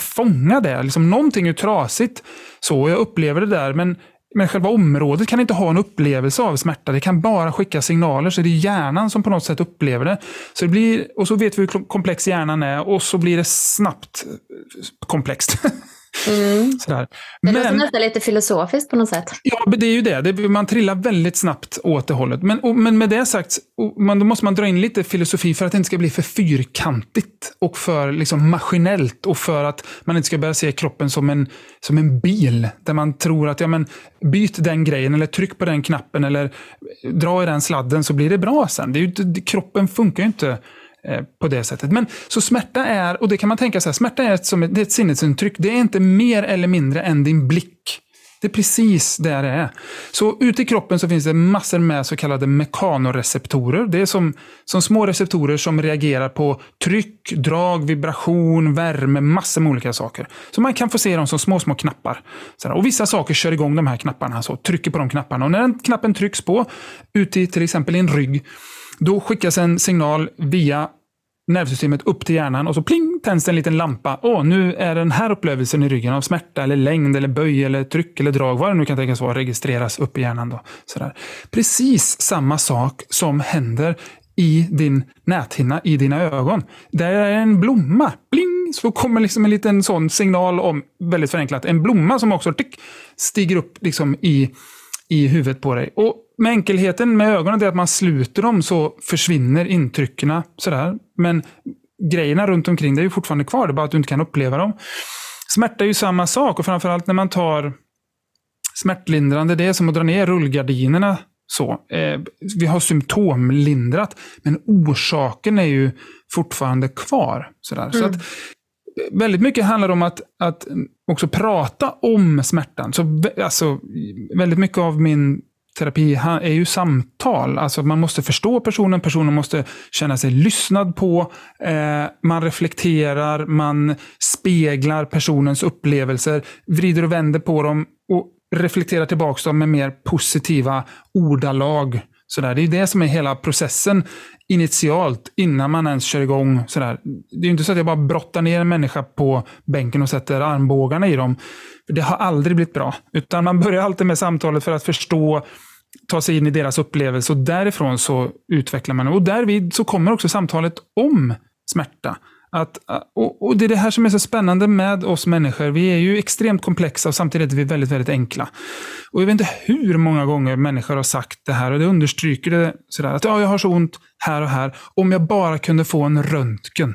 fånga det. Liksom, någonting är trasigt, så jag upplever det där, men men själva området kan inte ha en upplevelse av smärta. Det kan bara skicka signaler. Så det är hjärnan som på något sätt upplever det. Så det blir, och så vet vi hur komplex hjärnan är och så blir det snabbt eh, komplext. Mm. Sådär. Det låter nästan lite filosofiskt på något sätt. Ja, det är ju det. det man trillar väldigt snabbt åt det hållet. Men, och, men med det sagt, man, då måste man dra in lite filosofi för att det inte ska bli för fyrkantigt och för liksom, maskinellt och för att man inte ska börja se kroppen som en, som en bil. Där man tror att ja, men, byt den grejen eller tryck på den knappen eller dra i den sladden så blir det bra sen. Det är ju, kroppen funkar ju inte Eh, på det sättet. Men så smärta är, och det kan man tänka sig, smärta är ett, som ett, det är ett sinnesintryck. Det är inte mer eller mindre än din blick. Det är precis där det är. Så ute i kroppen så finns det massor med så kallade mekanoreceptorer. Det är som, som små receptorer som reagerar på tryck, drag, vibration, värme, massor med olika saker. Så man kan få se dem som små, små knappar. Och vissa saker kör igång de här knapparna, så trycker på de knapparna. Och när den knappen trycks på, ute i till exempel en rygg, då skickas en signal via nervsystemet upp till hjärnan och så pling tänds en liten lampa. Åh, nu är den här upplevelsen i ryggen av smärta, eller längd, eller böj, eller tryck eller drag, vad det nu kan tänkas vara, registreras upp i hjärnan. Då. Sådär. Precis samma sak som händer i din näthinna, i dina ögon. Där är en blomma. Bling! Så kommer liksom en liten sån signal om, väldigt förenklat, en blomma som också tick, stiger upp liksom i, i huvudet på dig. Och med enkelheten med ögonen det är att man sluter dem så försvinner intrycken. Sådär. Men grejerna runt omkring det är ju fortfarande kvar, det är bara att du inte kan uppleva dem. Smärta är ju samma sak och framförallt när man tar smärtlindrande, det är som att dra ner rullgardinerna. Så. Eh, vi har symptomlindrat, men orsaken är ju fortfarande kvar. Sådär. Mm. Så att, väldigt mycket handlar om att, att också prata om smärtan. Så, alltså, väldigt mycket av min terapi är ju samtal. Alltså man måste förstå personen, personen måste känna sig lyssnad på. Eh, man reflekterar, man speglar personens upplevelser, vrider och vänder på dem och reflekterar tillbaka dem med mer positiva ordalag. Sådär. Det är det som är hela processen initialt, innan man ens kör igång. Sådär. Det är inte så att jag bara brottar ner en människa på bänken och sätter armbågarna i dem. Det har aldrig blivit bra. Utan man börjar alltid med samtalet för att förstå ta sig in i deras upplevelse och därifrån så utvecklar man. Och därvid så kommer också samtalet om smärta. Att, eh, och, och, Det är det här som är så spännande med oss människor. Vi är ju extremt komplexa och samtidigt är vi väldigt, väldigt enkla. Och Jag vet inte hur många gånger människor har sagt det här och det understryker det sådär att ja, jag har så ont här och här. Om jag bara kunde få en röntgen.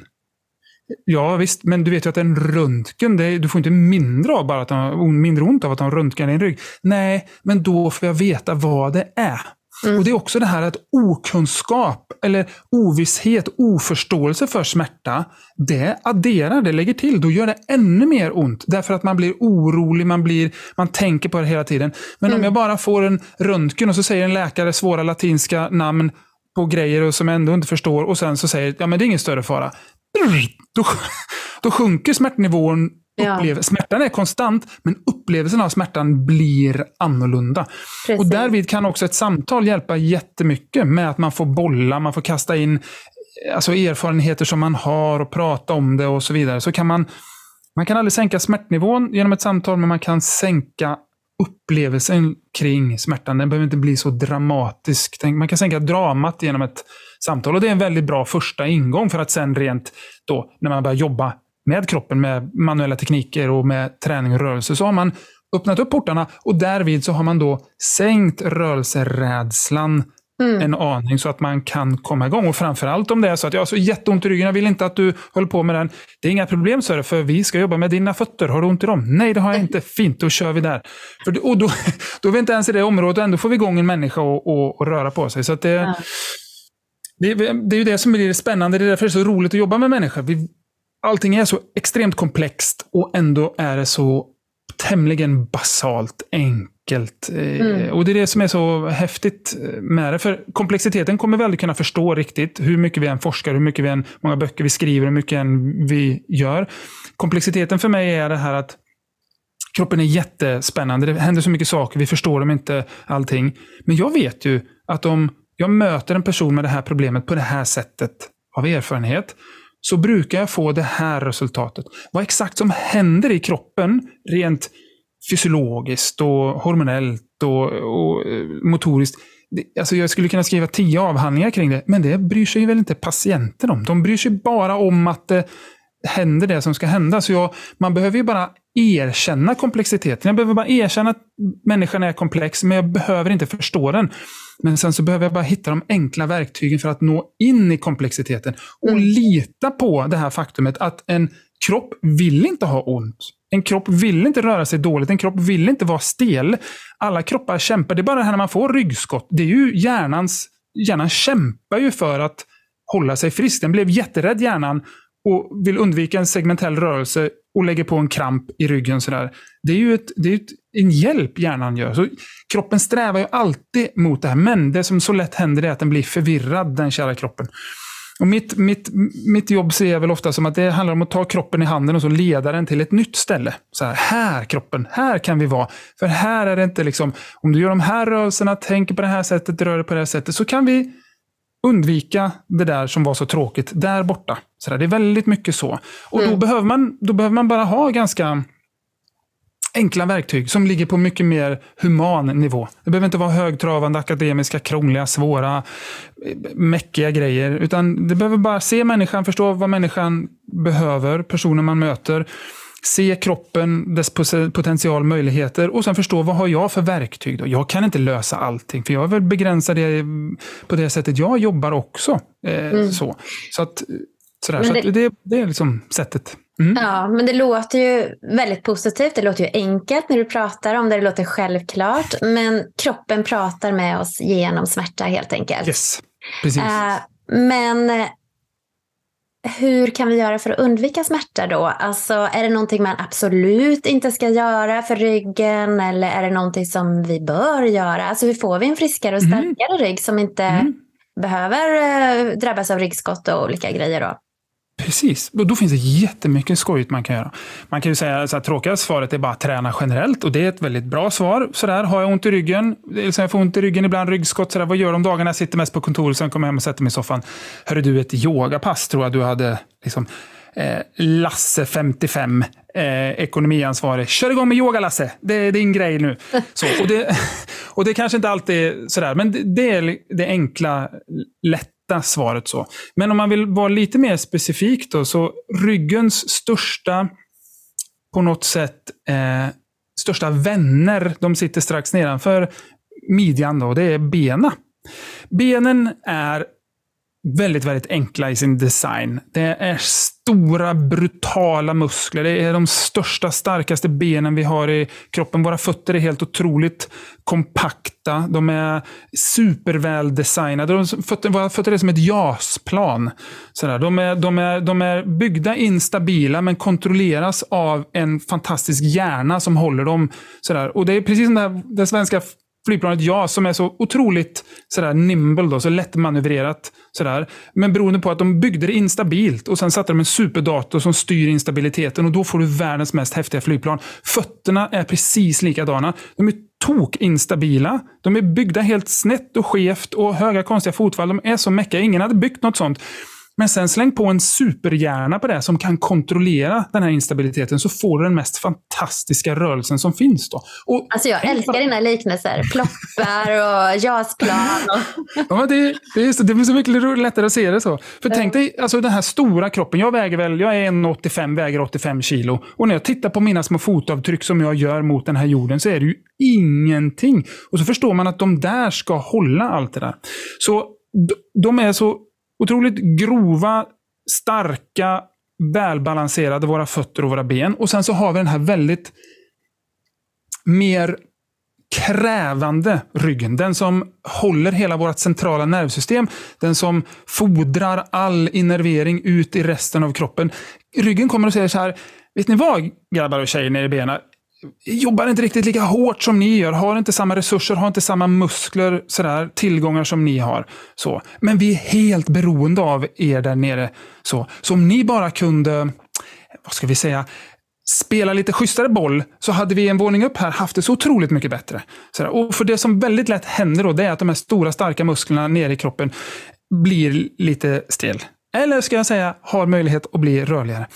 Ja visst, men du vet ju att en röntgen, det, du får inte mindre, av bara att de, mindre ont av att de röntgar din rygg. Nej, men då får jag veta vad det är. Mm. Och Det är också det här att okunskap, eller ovisshet, oförståelse för smärta, det adderar, det lägger till. Då gör det ännu mer ont. Därför att man blir orolig, man, blir, man tänker på det hela tiden. Men mm. om jag bara får en röntgen och så säger en läkare svåra latinska namn på grejer som jag ändå inte förstår och sen så säger ja men det är ingen större fara då, då sjunker smärtnivån. Ja. Smärtan är konstant, men upplevelsen av smärtan blir annorlunda. Precis. Och därvid kan också ett samtal hjälpa jättemycket med att man får bolla, man får kasta in alltså erfarenheter som man har och prata om det och så vidare. Så kan man, man kan aldrig sänka smärtnivån genom ett samtal, men man kan sänka upplevelsen kring smärtan. Den behöver inte bli så dramatisk. Man kan sänka dramat genom ett samtal. Och Det är en väldigt bra första ingång för att sen rent då, när man börjar jobba med kroppen, med manuella tekniker och med träning och rörelse, så har man öppnat upp portarna och därvid så har man då sänkt rörelserädslan Mm. en aning så att man kan komma igång. Och framförallt om det är så att jag har så jätteont i ryggen, jag vill inte att du håller på med den. Det är inga problem, så för vi ska jobba med dina fötter. Har du ont i dem? Nej, det har jag inte. Fint, då kör vi där. För, och då, då är vi inte ens i det området och ändå får vi igång en människa och, och, och röra på sig. Så det, ja. det, det, är ju det som blir spännande. Det är därför det är så roligt att jobba med människor. Vi, allting är så extremt komplext och ändå är det så tämligen basalt enkelt. Eh, mm. Och det är det som är så häftigt med det. För komplexiteten kommer vi aldrig kunna förstå riktigt. Hur mycket vi än forskar, hur mycket vi än, många böcker vi skriver, hur mycket än vi gör. Komplexiteten för mig är det här att kroppen är jättespännande. Det händer så mycket saker, vi förstår dem inte allting. Men jag vet ju att om jag möter en person med det här problemet på det här sättet av erfarenhet, så brukar jag få det här resultatet. Vad exakt som händer i kroppen, rent fysiologiskt och hormonellt och, och eh, motoriskt. Alltså jag skulle kunna skriva tio avhandlingar kring det, men det bryr sig väl inte patienten om. De bryr sig bara om att det händer det som ska hända. Så jag, man behöver ju bara erkänna komplexiteten. Jag behöver bara erkänna att människan är komplex, men jag behöver inte förstå den. Men sen så behöver jag bara hitta de enkla verktygen för att nå in i komplexiteten. Och mm. lita på det här faktumet att en kropp vill inte ha ont. En kropp vill inte röra sig dåligt, en kropp vill inte vara stel. Alla kroppar kämpar. Det är bara det här när man får ryggskott. Det är ju hjärnans... Hjärnan kämpar ju för att hålla sig frisk. Den blev jätterädd hjärnan och vill undvika en segmentell rörelse och lägger på en kramp i ryggen. Sådär. Det är ju ett, det är ett, en hjälp hjärnan gör. Så kroppen strävar ju alltid mot det här, men det som så lätt händer är att den blir förvirrad, den kära kroppen. Och mitt, mitt, mitt jobb ser jag väl ofta som att det handlar om att ta kroppen i handen och så leda den till ett nytt ställe. Så här, här kroppen, här kan vi vara. För här är det inte liksom, om du gör de här rörelserna, tänker på det här sättet, rör dig på det här sättet, så kan vi undvika det där som var så tråkigt där borta. Så där, det är väldigt mycket så. Och mm. då, behöver man, då behöver man bara ha ganska enkla verktyg som ligger på mycket mer human nivå. Det behöver inte vara högtravande, akademiska, krångliga, svåra, mäckiga grejer. Utan det behöver bara se människan, förstå vad människan behöver, personen man möter. Se kroppen, dess potential, möjligheter och sen förstå vad har jag för verktyg. Då? Jag kan inte lösa allting, för jag är väl begränsad på det sättet jag jobbar också. Eh, mm. så. så att, sådär, det, så att det, det är liksom sättet. Mm. Ja, men det låter ju väldigt positivt. Det låter ju enkelt när du pratar om det. Det låter självklart. Men kroppen pratar med oss genom smärta helt enkelt. Yes, precis. Uh, men hur kan vi göra för att undvika smärta då? Alltså, är det någonting man absolut inte ska göra för ryggen eller är det någonting som vi bör göra? Alltså, hur får vi en friskare och mm. starkare mm. rygg som inte mm. behöver uh, drabbas av ryggskott och olika grejer då? Precis, och då finns det jättemycket skojigt man kan göra. Man kan ju säga att tråkiga svaret är bara att träna generellt och det är ett väldigt bra svar. Sådär, har jag ont i ryggen, jag får ont i ryggen ibland, ryggskott, sådär, vad gör de dagarna jag sitter mest på kontoret, sen kommer jag hem och sätter mig i soffan. Hörru du, ett yogapass tror jag du hade liksom, eh, Lasse 55, eh, ekonomiansvarig. Kör igång med yoga Lasse, det är din grej nu. Så, och, det, och det kanske inte alltid är sådär, men det, det är det enkla, lätta svaret så. Men om man vill vara lite mer specifik då, så ryggens största, på något sätt, eh, största vänner, de sitter strax nedanför midjan då, det är bena. Benen är väldigt, väldigt enkla i sin design. Det är stora, brutala muskler. Det är de största, starkaste benen vi har i kroppen. Våra fötter är helt otroligt kompakta. De är superväl designade. våra fötter är som ett JAS-plan. De, är, de, är, de är byggda instabila, men kontrolleras av en fantastisk hjärna som håller dem. Sådär. Och Det är precis som det, det svenska flygplanet JAS som är så otroligt sådär, nimble, då, så lättmanövrerat. Sådär. Men beroende på att de byggde det instabilt och sen satte de en superdator som styr instabiliteten och då får du världens mest häftiga flygplan. Fötterna är precis likadana. De är tok instabila. De är byggda helt snett och skevt och höga konstiga fotfall. De är så mäckiga. Ingen hade byggt något sånt. Men sen släng på en superhjärna på det som kan kontrollera den här instabiliteten så får du den mest fantastiska rörelsen som finns. Då. Och, alltså jag älskar dina liknelser. Ploppar och jasplan. Och... ja, det, det, är så, det blir så mycket lättare att se det så. För mm. tänk dig alltså, den här stora kroppen. Jag väger väl, jag är 1,85, väger 85 kilo. Och när jag tittar på mina små fotavtryck som jag gör mot den här jorden så är det ju ingenting. Och så förstår man att de där ska hålla allt det där. Så de är så otroligt grova, starka, välbalanserade, våra fötter och våra ben. Och sen så har vi den här väldigt mer krävande ryggen. Den som håller hela vårt centrala nervsystem. Den som fodrar all innervering ut i resten av kroppen. Ryggen kommer och säger så här, vet ni vad grabbar och tjejer nere i benen? Jobbar inte riktigt lika hårt som ni gör, har inte samma resurser, har inte samma muskler, sådär, tillgångar som ni har. Så. Men vi är helt beroende av er där nere. Så, så om ni bara kunde, vad ska vi säga, spela lite schysstare boll så hade vi en våning upp här haft det så otroligt mycket bättre. Sådär. Och för det som väldigt lätt händer då, det är att de här stora starka musklerna nere i kroppen blir lite stel. Eller ska jag säga, har möjlighet att bli rörligare.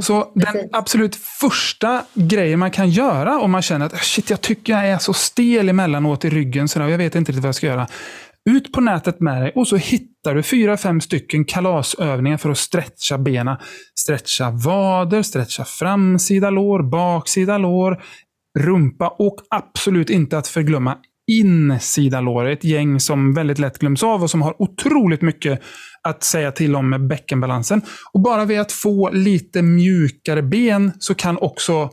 Så den absolut första grejen man kan göra om man känner att shit, jag tycker jag är så stel emellanåt i ryggen, så jag vet inte riktigt vad jag ska göra. Ut på nätet med dig och så hittar du fyra, fem stycken kalasövningar för att stretcha benen. Stretcha vader, stretcha framsida lår, baksida lår, rumpa och absolut inte att förglömma insida lår. Ett gäng som väldigt lätt glöms av och som har otroligt mycket att säga till om med bäckenbalansen. Och bara vid att få lite mjukare ben så kan också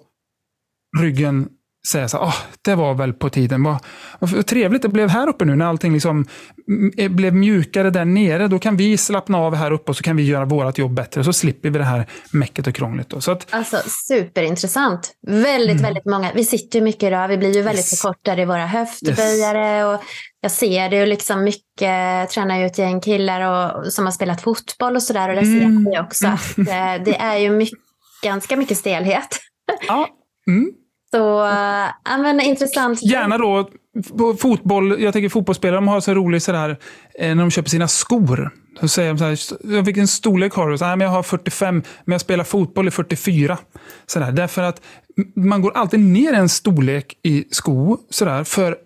ryggen säga så oh, det var väl på tiden. Vad, vad trevligt det blev här uppe nu när allting liksom blev mjukare där nere. Då kan vi slappna av här uppe och så kan vi göra vårt jobb bättre. Så slipper vi det här mäcket och krånglet. Då. Så att, alltså superintressant. Väldigt, mm. väldigt många. Vi sitter ju mycket idag. Vi blir ju väldigt yes. förkortade i våra höftböjare. Yes. Och jag ser det ju liksom mycket. Tränar ju ett gäng killar och, som har spelat fotboll och sådär. Och det mm. ser jag också. Att, eh, det är ju mycket, ganska mycket stelhet. Ja. Mm. Så, äh, men intressant. Gärna då på fotboll. Jag tänker fotbollsspelare, de har så roligt sådär eh, när de köper sina skor. Så säger de så här, vilken storlek har du? Så nej, men jag har 45, men jag spelar fotboll i 44. Så där. Därför att man går alltid ner en storlek i sko så där, för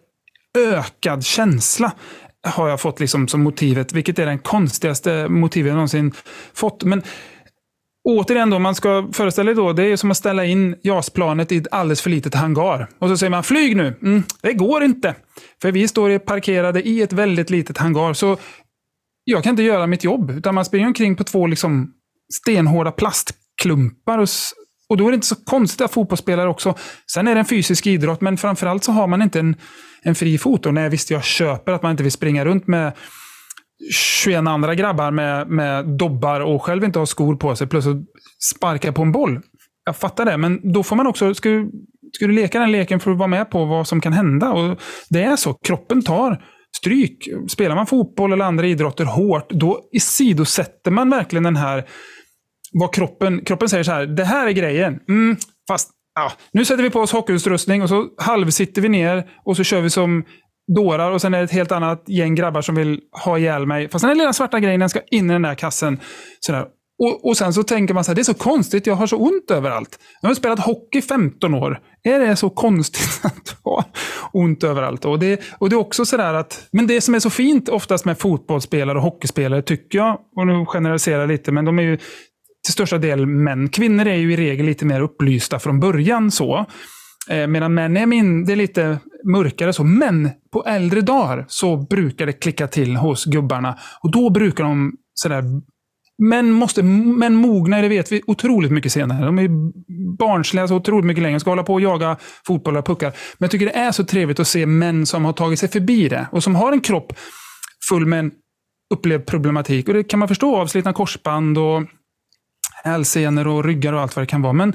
ökad känsla har jag fått liksom som motivet, vilket är den konstigaste motivet jag någonsin fått. Men Återigen då, man ska föreställa sig, då, det är som att ställa in JAS-planet i ett alldeles för litet hangar. Och så säger man flyg nu. Mm, det går inte. För vi står parkerade i ett väldigt litet hangar. Så jag kan inte göra mitt jobb. Utan man springer omkring på två liksom stenhårda plastklumpar. Och, och då är det inte så konstigt att fotbollsspelare också. Sen är det en fysisk idrott, men framförallt så har man inte en, en fri fot. Och nej visst jag köper att man inte vill springa runt med 21 andra grabbar med, med dobbar och själv inte har skor på sig, plus att sparka på en boll. Jag fattar det, men då får man också, ska du, ska du leka den leken för att vara med på vad som kan hända. Och Det är så, kroppen tar stryk. Spelar man fotboll eller andra idrotter hårt, då sidosätter man verkligen den här, vad kroppen, kroppen säger så här, det här är grejen. Mm, fast ja, nu sätter vi på oss hockeyutrustning och så halvsitter vi ner och så kör vi som dårar och sen är det ett helt annat gäng grabbar som vill ha ihjäl mig. Fast den här lilla svarta grejen den ska in i den där kassen. Sådär. Och, och sen så tänker man så här, det är så konstigt, jag har så ont överallt. Jag har spelat hockey 15 år. Är det så konstigt att ha ont överallt? Och det, och det är också sådär att, men det som är så fint oftast med fotbollsspelare och hockeyspelare tycker jag, och nu generaliserar jag lite, men de är ju till största del män. Kvinnor är ju i regel lite mer upplysta från början så. Eh, medan män är min, det är lite mörkare så. Men på äldre dagar så brukar det klicka till hos gubbarna. Och då brukar de sådär Män, måste, män mognar, det vet vi, otroligt mycket senare. De är barnsliga så otroligt mycket längre. De Ska hålla på och jaga fotbollar och puckar. Men jag tycker det är så trevligt att se män som har tagit sig förbi det. Och som har en kropp full med en upplevd problematik. Och det kan man förstå av slitna korsband och hälsenor och ryggar och allt vad det kan vara. Men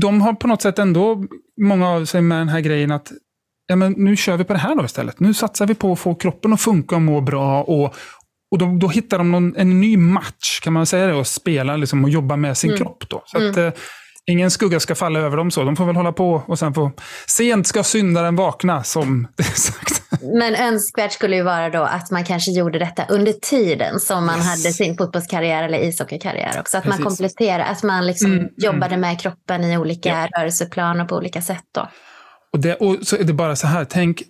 de har på något sätt ändå, många av sig med den här grejen att ja, men nu kör vi på det här då istället. Nu satsar vi på att få kroppen att funka och må bra. Och, och då, då hittar de någon, en ny match, kan man säga det, och spela liksom, och jobba med sin mm. kropp. Då. Så mm. att, eh, ingen skugga ska falla över dem så. De får väl hålla på och sen få... Sent ska syndaren vakna, som det är sagt. Men önskvärt skulle ju vara då att man kanske gjorde detta under tiden som man yes. hade sin fotbollskarriär eller ishockeykarriär också. Att Precis. man kompletterar, att man liksom mm, mm. jobbade med kroppen i olika ja. rörelseplan och på olika sätt. Då. Och, det, och så är det bara så här, tänk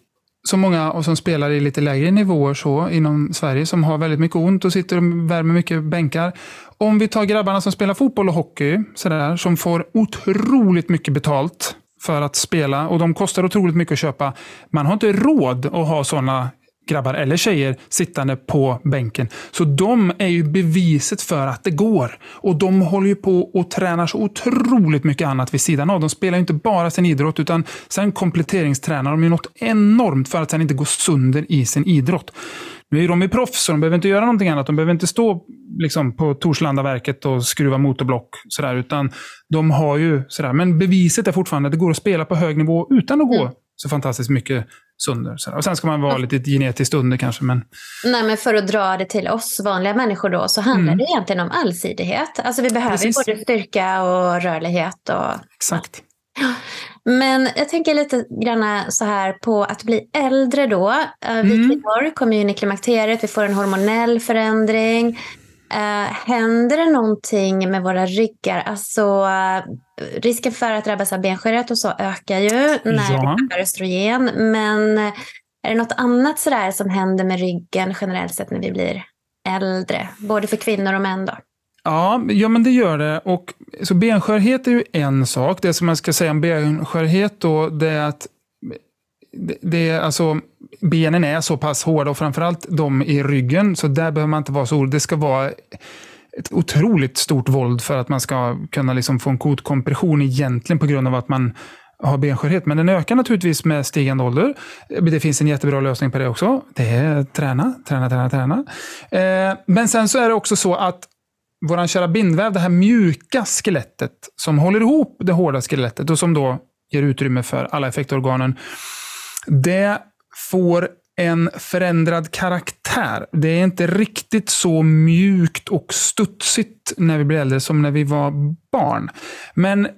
så många och som spelar i lite lägre nivåer så inom Sverige som har väldigt mycket ont och sitter och värmer mycket bänkar. Om vi tar grabbarna som spelar fotboll och hockey, sådär, som får otroligt mycket betalt för att spela och de kostar otroligt mycket att köpa. Man har inte råd att ha sådana grabbar eller tjejer sittande på bänken. Så de är ju beviset för att det går. Och de håller ju på och tränar så otroligt mycket annat vid sidan av. De spelar ju inte bara sin idrott utan sen kompletteringstränar de ju något enormt för att sen inte gå sönder i sin idrott. Nu är de ju proffs, så de behöver inte göra någonting annat. De behöver inte stå liksom, på Torslandaverket och skruva motorblock. Sådär, utan de har ju sådär. Men beviset är fortfarande att det går att spela på hög nivå utan att gå mm. så fantastiskt mycket sönder. Så och sen ska man vara lite genetiskt under kanske. Men... Nej, men för att dra det till oss vanliga människor då så handlar mm. det egentligen om allsidighet. Alltså vi behöver Precis. både styrka och rörlighet. Och, Exakt. Ja. Men jag tänker lite grann så här på att bli äldre då. Eh, vi mm. kvinnor kommer in i klimakteriet, vi får en hormonell förändring. Uh, händer det någonting med våra ryggar? Alltså, risken för att drabbas av benskörhet och så ökar ju när ja. vi har östrogen. Men är det något annat sådär som händer med ryggen generellt sett när vi blir äldre? Både för kvinnor och män då? Ja, ja men det gör det. Och, så benskörhet är ju en sak. Det som man ska säga om benskörhet då, det är att det, det är alltså, benen är så pass hårda och framförallt de i ryggen, så där behöver man inte vara så orolig. Det ska vara ett otroligt stort våld för att man ska kunna liksom få en kotkompression egentligen på grund av att man har benskörhet. Men den ökar naturligtvis med stigande ålder. Det finns en jättebra lösning på det också. Det är träna, träna, träna, träna. Eh, men sen så är det också så att vår kära bindväv, det här mjuka skelettet som håller ihop det hårda skelettet och som då ger utrymme för alla effektorganen. Det får en förändrad karaktär. Det är inte riktigt så mjukt och studsigt när vi blir äldre som när vi var barn. Men,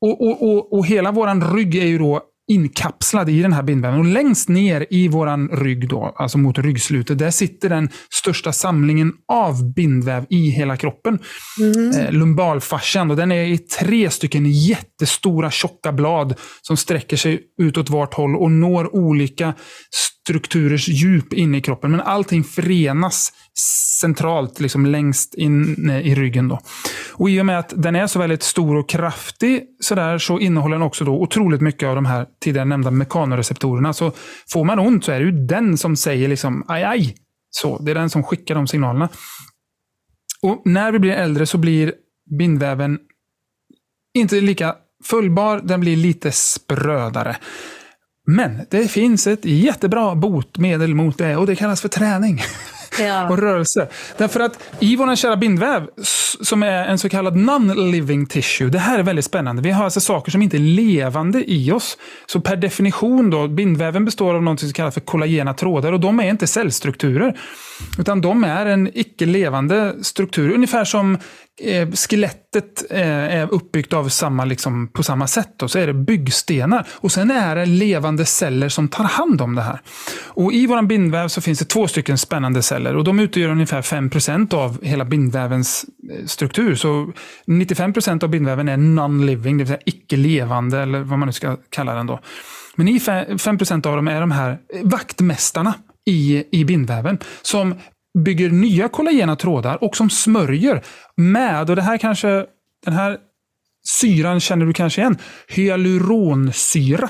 och, och, och, och hela vår rygg är ju då inkapslad i den här bindväven. Och längst ner i våran rygg, då, alltså mot ryggslutet, där sitter den största samlingen av bindväv i hela kroppen. Mm. Eh, lumbalfascian. Och den är i tre stycken jättestora tjocka blad som sträcker sig utåt vart håll och når olika strukturers djup inne i kroppen. Men allting förenas centralt, liksom längst in eh, i ryggen. Då. Och I och med att den är så väldigt stor och kraftig så, där, så innehåller den också då otroligt mycket av de här tidigare nämnda mekanoreceptorerna. Så får man ont så är det ju den som säger liksom aj, aj. Så, det är den som skickar de signalerna. Och När vi blir äldre så blir bindväven inte lika fullbar, den blir lite sprödare. Men det finns ett jättebra botemedel mot det och det kallas för träning. Ja. och rörelse. Därför att i vår kära bindväv, som är en så kallad non-living tissue, det här är väldigt spännande. Vi har alltså saker som inte är levande i oss. Så per definition, då, bindväven består av något som kallas för kollagena trådar och de är inte cellstrukturer. Utan de är en icke levande struktur, ungefär som eh, skelettet eh, är uppbyggt av samma, liksom, på samma sätt. Då, så är det byggstenar. Och sen är det levande celler som tar hand om det här. Och I vår bindväv så finns det två stycken spännande celler. och De utgör ungefär 5% av hela bindvävens eh, struktur. Så 95% av bindväven är non-living, det vill säga icke-levande, eller vad man nu ska kalla den. då. Men i 5% av dem är de här vaktmästarna i, i bindväven som bygger nya kollagena trådar och som smörjer med, och det här kanske, den här syran känner du kanske igen, hyaluronsyra.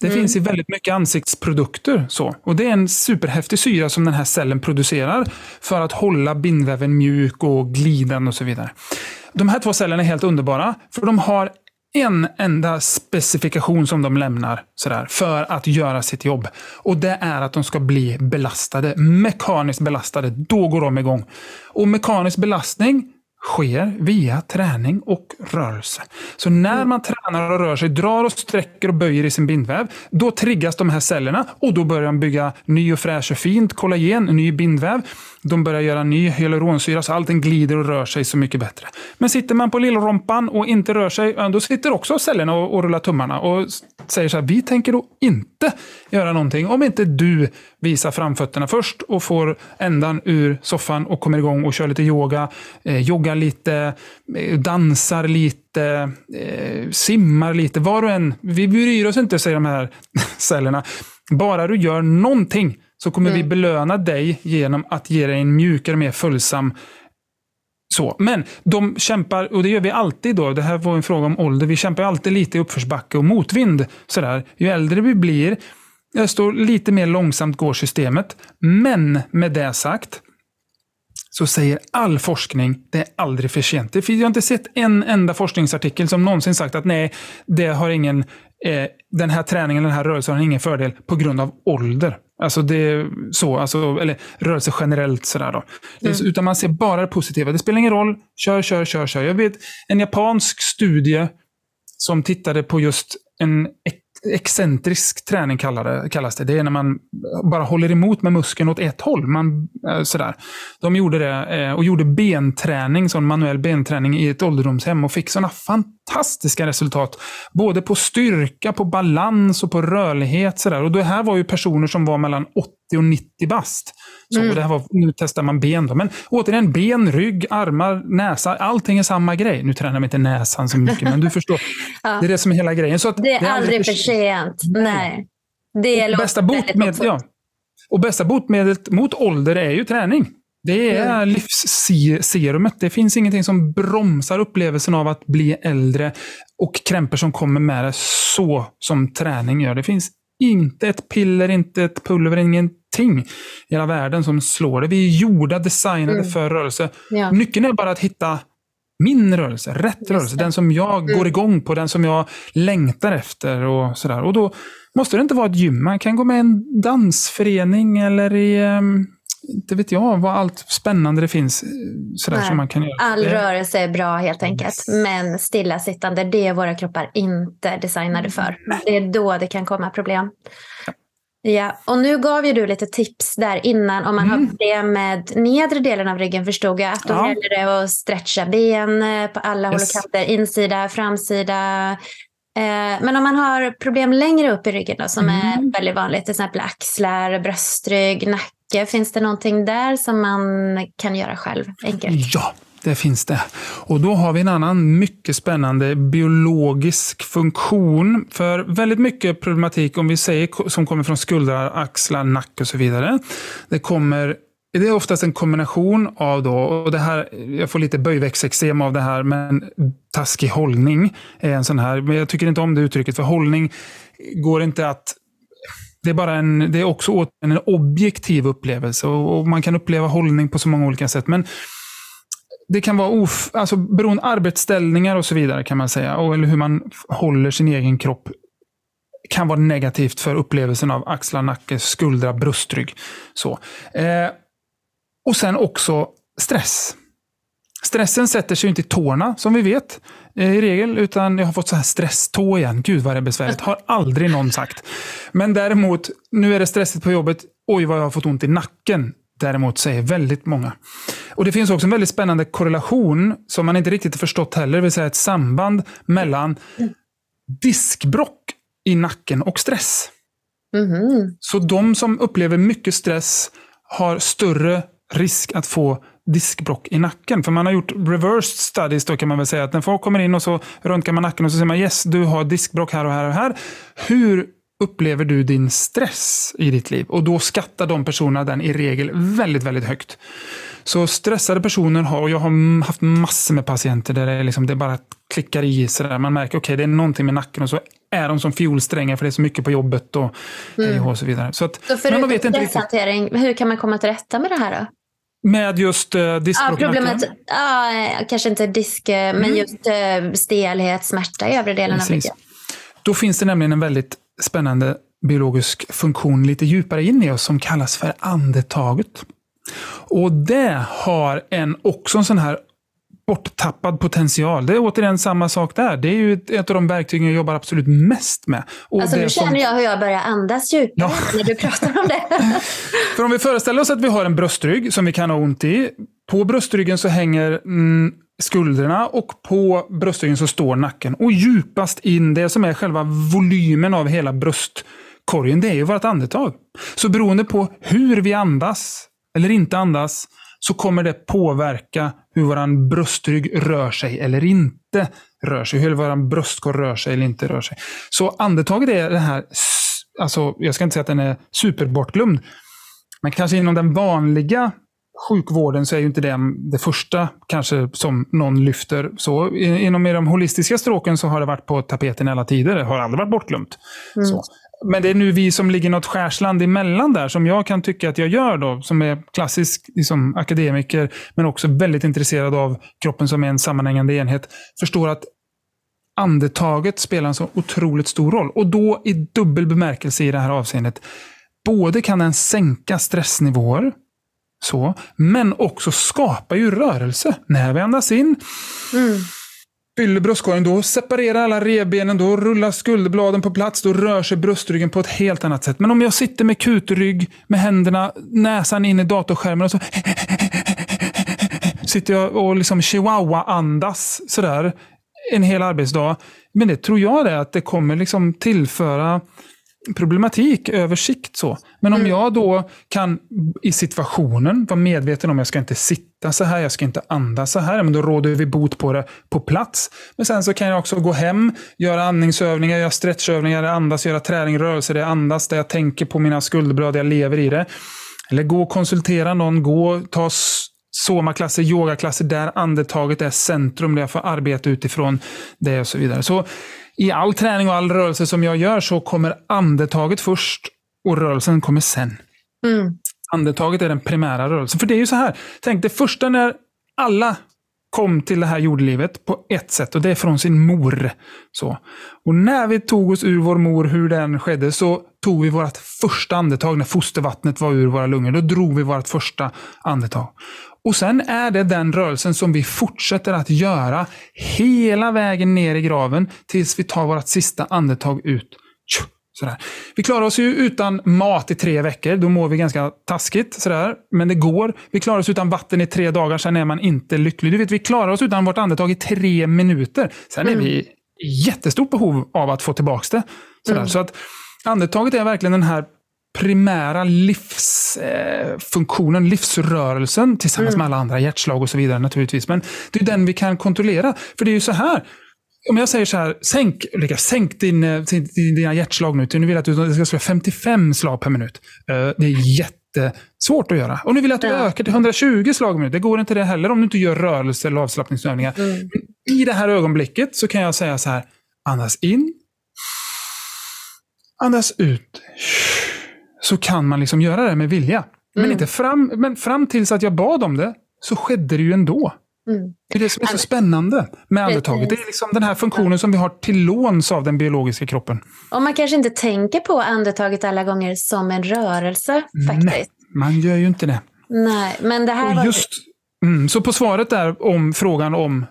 Det mm. finns i väldigt mycket ansiktsprodukter. Så. Och Det är en superhäftig syra som den här cellen producerar för att hålla bindväven mjuk och glidande och så vidare. De här två cellerna är helt underbara, för de har en enda specifikation som de lämnar sådär, för att göra sitt jobb. Och Det är att de ska bli belastade, mekaniskt belastade. Då går de igång. Och mekanisk belastning sker via träning och rörelse. Så när man tränar och rör sig, drar och sträcker och böjer i sin bindväv, då triggas de här cellerna och då börjar de bygga ny och fräsch och fint kollagen, ny bindväv. De börjar göra ny hyaluronsyra så allting glider och rör sig så mycket bättre. Men sitter man på lillrompan och inte rör sig, då sitter också cellerna och, och rullar tummarna och säger så här, vi tänker då inte göra någonting om inte du visar framfötterna först och får ändan ur soffan och kommer igång och kör lite yoga, eh, joggar lite, eh, dansar lite, eh, simmar lite. Var och en, vi bryr oss inte, säger de här cellerna. Bara du gör någonting så kommer mm. vi belöna dig genom att ge dig en mjukare, mer följsam så. Men de kämpar, och det gör vi alltid då, det här var en fråga om ålder, vi kämpar alltid lite i uppförsbacke och motvind. Sådär. Ju äldre vi blir, desto lite mer långsamt går systemet. Men med det sagt, så säger all forskning, det är aldrig för sent. Jag har inte sett en enda forskningsartikel som någonsin sagt att nej, det har ingen, eh, den här träningen, den här rörelsen har ingen fördel på grund av ålder. Alltså det så, alltså, eller rörelse generellt sådär då. Mm. Utan man ser bara det positiva. Det spelar ingen roll, kör, kör, kör, kör. Jag vet en japansk studie som tittade på just en excentrisk träning kallas det. Det är när man bara håller emot med muskeln åt ett håll. Man, eh, sådär. De gjorde det eh, och gjorde benträning, sån manuell benträning i ett ålderdomshem och fick sådana fantastiska resultat. Både på styrka, på balans och på rörlighet. Sådär. Och det här var ju personer som var mellan 80 och 90 bast. Så mm. det här var, nu testar man ben. Då. Men återigen, ben, rygg, armar, näsa. Allting är samma grej. Nu tränar man inte näsan så mycket, men du förstår. ja. Det är det som är hela grejen. Så det är, det är aldrig för sent. Nej. Det är bästa botemedlet, ja. Och bästa botemedlet mot ålder är ju träning. Det är mm. livsserumet. Det finns ingenting som bromsar upplevelsen av att bli äldre och krämpor som kommer med det så som träning gör. Det finns inte ett piller, inte ett pulver, ingenting i hela världen som slår det. Vi är gjorda, designade mm. för rörelse. Ja. Nyckeln är bara att hitta min rörelse, rätt rörelse, den som jag mm. går igång på, den som jag längtar efter och sådär. Och då måste det inte vara ett gym. Man kan gå med i en dansförening eller i, um, inte vet jag, vad allt spännande det finns eh, sådär som man kan göra. All rörelse är bra helt enkelt. Men stillasittande, det är våra kroppar inte designade för. Det är då det kan komma problem. Ja, och nu gav ju du lite tips där innan om man mm. har problem med nedre delen av ryggen förstod jag. Att då ja. gäller det att stretcha ben eh, på alla yes. håll och kanter, insida, framsida. Eh, men om man har problem längre upp i ryggen då, som mm. är väldigt vanligt, till exempel axlar, bröstrygg, nacke. Finns det någonting där som man kan göra själv enkelt? Ja, det finns det. Och då har vi en annan mycket spännande biologisk funktion. För väldigt mycket problematik, om vi säger som kommer från skuldrar, axlar, nacke och så vidare. Det kommer det är oftast en kombination av då, och det här, jag får lite böjväxteksem av det här, men taskig hållning är en sån här. Men jag tycker inte om det uttrycket, för hållning går inte att det är, bara en, det är också en objektiv upplevelse och, och man kan uppleva hållning på så många olika sätt. Men det kan vara of, alltså beroende arbetsställningar och så vidare kan man säga. Och, eller hur man håller sin egen kropp kan vara negativt för upplevelsen av axlar, nacke, skuldra, bröstrygg. Så. Eh, och sen också stress. Stressen sätter sig inte i tårna, som vi vet eh, i regel, utan jag har fått så här stresstå igen. Gud vad det är besvärligt. Har aldrig någon sagt. Men däremot, nu är det stressigt på jobbet. Oj, vad jag har fått ont i nacken. Däremot säger väldigt många. Och Det finns också en väldigt spännande korrelation som man inte riktigt förstått heller, det vill säga ett samband mellan diskbrock i nacken och stress. Mm. Så de som upplever mycket stress har större risk att få diskbrock i nacken. För man har gjort reversed studies då kan man väl säga. Att när folk kommer in och så röntgar man nacken och så säger man yes, du har diskbrock här och här och här. Hur upplever du din stress i ditt liv? Och då skattar de personerna den i regel väldigt, väldigt högt. Så stressade personer har, och jag har haft massor med patienter där det, liksom, det bara klickar i sådär. Man märker, okej, okay, det är någonting med nacken och så är de som fiolsträngar för det är så mycket på jobbet och, mm. och så vidare. Så, att, så förutom stresshantering, hur kan man komma till rätta med det här då? Med just uh, diskbråck ja, problemet, ja, Kanske inte disk, eh, mm. men just uh, stelhet, smärta i övre delen Precis. av ryggen. Då finns det nämligen en väldigt spännande biologisk funktion lite djupare in i oss som kallas för andetaget. Och det har en, också en sån här borttappad potential. Det är återigen samma sak där. Det är ju ett av de verktygen jag jobbar absolut mest med. Och alltså, nu känner som... jag hur jag börjar andas djupare ja. när du pratar om det. För om vi föreställer oss att vi har en bröstrygg som vi kan ha ont i. På bröstryggen så hänger mm, skulderna och på bröstryggen så står nacken. Och djupast in, det som är själva volymen av hela bröstkorgen, det är ju vårt andetag. Så beroende på hur vi andas eller inte andas så kommer det påverka hur våran bröstrygg rör sig eller inte rör sig. Hur våran bröstkorg rör sig eller inte rör sig. Så andetaget är det här, alltså jag ska inte säga att den är superbortglömd, men kanske inom den vanliga sjukvården så är ju inte det det första kanske som någon lyfter. Så inom de holistiska stråken så har det varit på tapeten alla tider. Det har aldrig varit bortglömt. Mm. Så. Men det är nu vi som ligger något skärsland emellan där, som jag kan tycka att jag gör då, som är klassisk liksom, akademiker, men också väldigt intresserad av kroppen som är en sammanhängande enhet, förstår att andetaget spelar en så otroligt stor roll. Och då i dubbel bemärkelse i det här avseendet. Både kan den sänka stressnivåer, så, men också skapa ju rörelse. När vi andas in, mm fyller bröstkorgen, då separerar alla revbenen, då rullar skulderbladen på plats, då rör sig bröstryggen på ett helt annat sätt. Men om jag sitter med kutrygg, med händerna, näsan in i datorskärmen och så sitter jag och liksom chihuahua-andas sådär en hel arbetsdag. Men det tror jag det att det kommer liksom tillföra problematik över sikt. Så. Men om mm. jag då kan i situationen vara medveten om att jag ska inte sitta så här, jag ska inte andas så här, men då råder vi bot på det på plats. Men sen så kan jag också gå hem, göra andningsövningar, göra stretchövningar, andas, göra träning, rörelse, det andas, där jag tänker på mina skulderblad, jag lever i det. Eller gå och konsultera någon, gå ta somaklasser, yogaklasser där andetaget är centrum, där jag får arbeta utifrån det och så vidare. Så i all träning och all rörelse som jag gör så kommer andetaget först och rörelsen kommer sen. Mm. Andetaget är den primära rörelsen. För det är ju så här, tänk det första när alla kom till det här jordelivet på ett sätt och det är från sin mor. Så. Och när vi tog oss ur vår mor, hur den skedde, så tog vi vårt första andetag när fostervattnet var ur våra lungor. Då drog vi vårt första andetag. Och sen är det den rörelsen som vi fortsätter att göra hela vägen ner i graven tills vi tar vårt sista andetag ut. Sådär. Vi klarar oss ju utan mat i tre veckor. Då mår vi ganska taskigt. Sådär. Men det går. Vi klarar oss utan vatten i tre dagar. Sen är man inte lycklig. Du vet, vi klarar oss utan vårt andetag i tre minuter. Sen mm. är vi i jättestort behov av att få tillbaka det. Sådär. Mm. Så att andetaget är verkligen den här primära livsfunktionen, eh, livsrörelsen tillsammans mm. med alla andra hjärtslag och så vidare naturligtvis. Men det är den vi kan kontrollera. För det är ju så här, om jag säger så här, sänk, Ulrika, sänk din, eh, dina hjärtslag nu nu vill att du ska slå 55 slag per minut. Eh, det är jättesvårt att göra. Och nu vill jag att du ja. ökar till 120 slag per minut. Det går inte det heller om du inte gör rörelse eller avslappningsövningar. Mm. I det här ögonblicket så kan jag säga så här, andas in, andas ut så kan man liksom göra det med vilja. Men, mm. inte fram, men fram tills att jag bad om det, så skedde det ju ändå. Mm. Det är det som är så spännande med andetaget. Det är liksom den här funktionen som vi har till låns av den biologiska kroppen. Och man kanske inte tänker på andetaget alla gånger som en rörelse faktiskt. Nej, man gör ju inte det. Nej, men det här var... just, mm, Så på svaret där om frågan om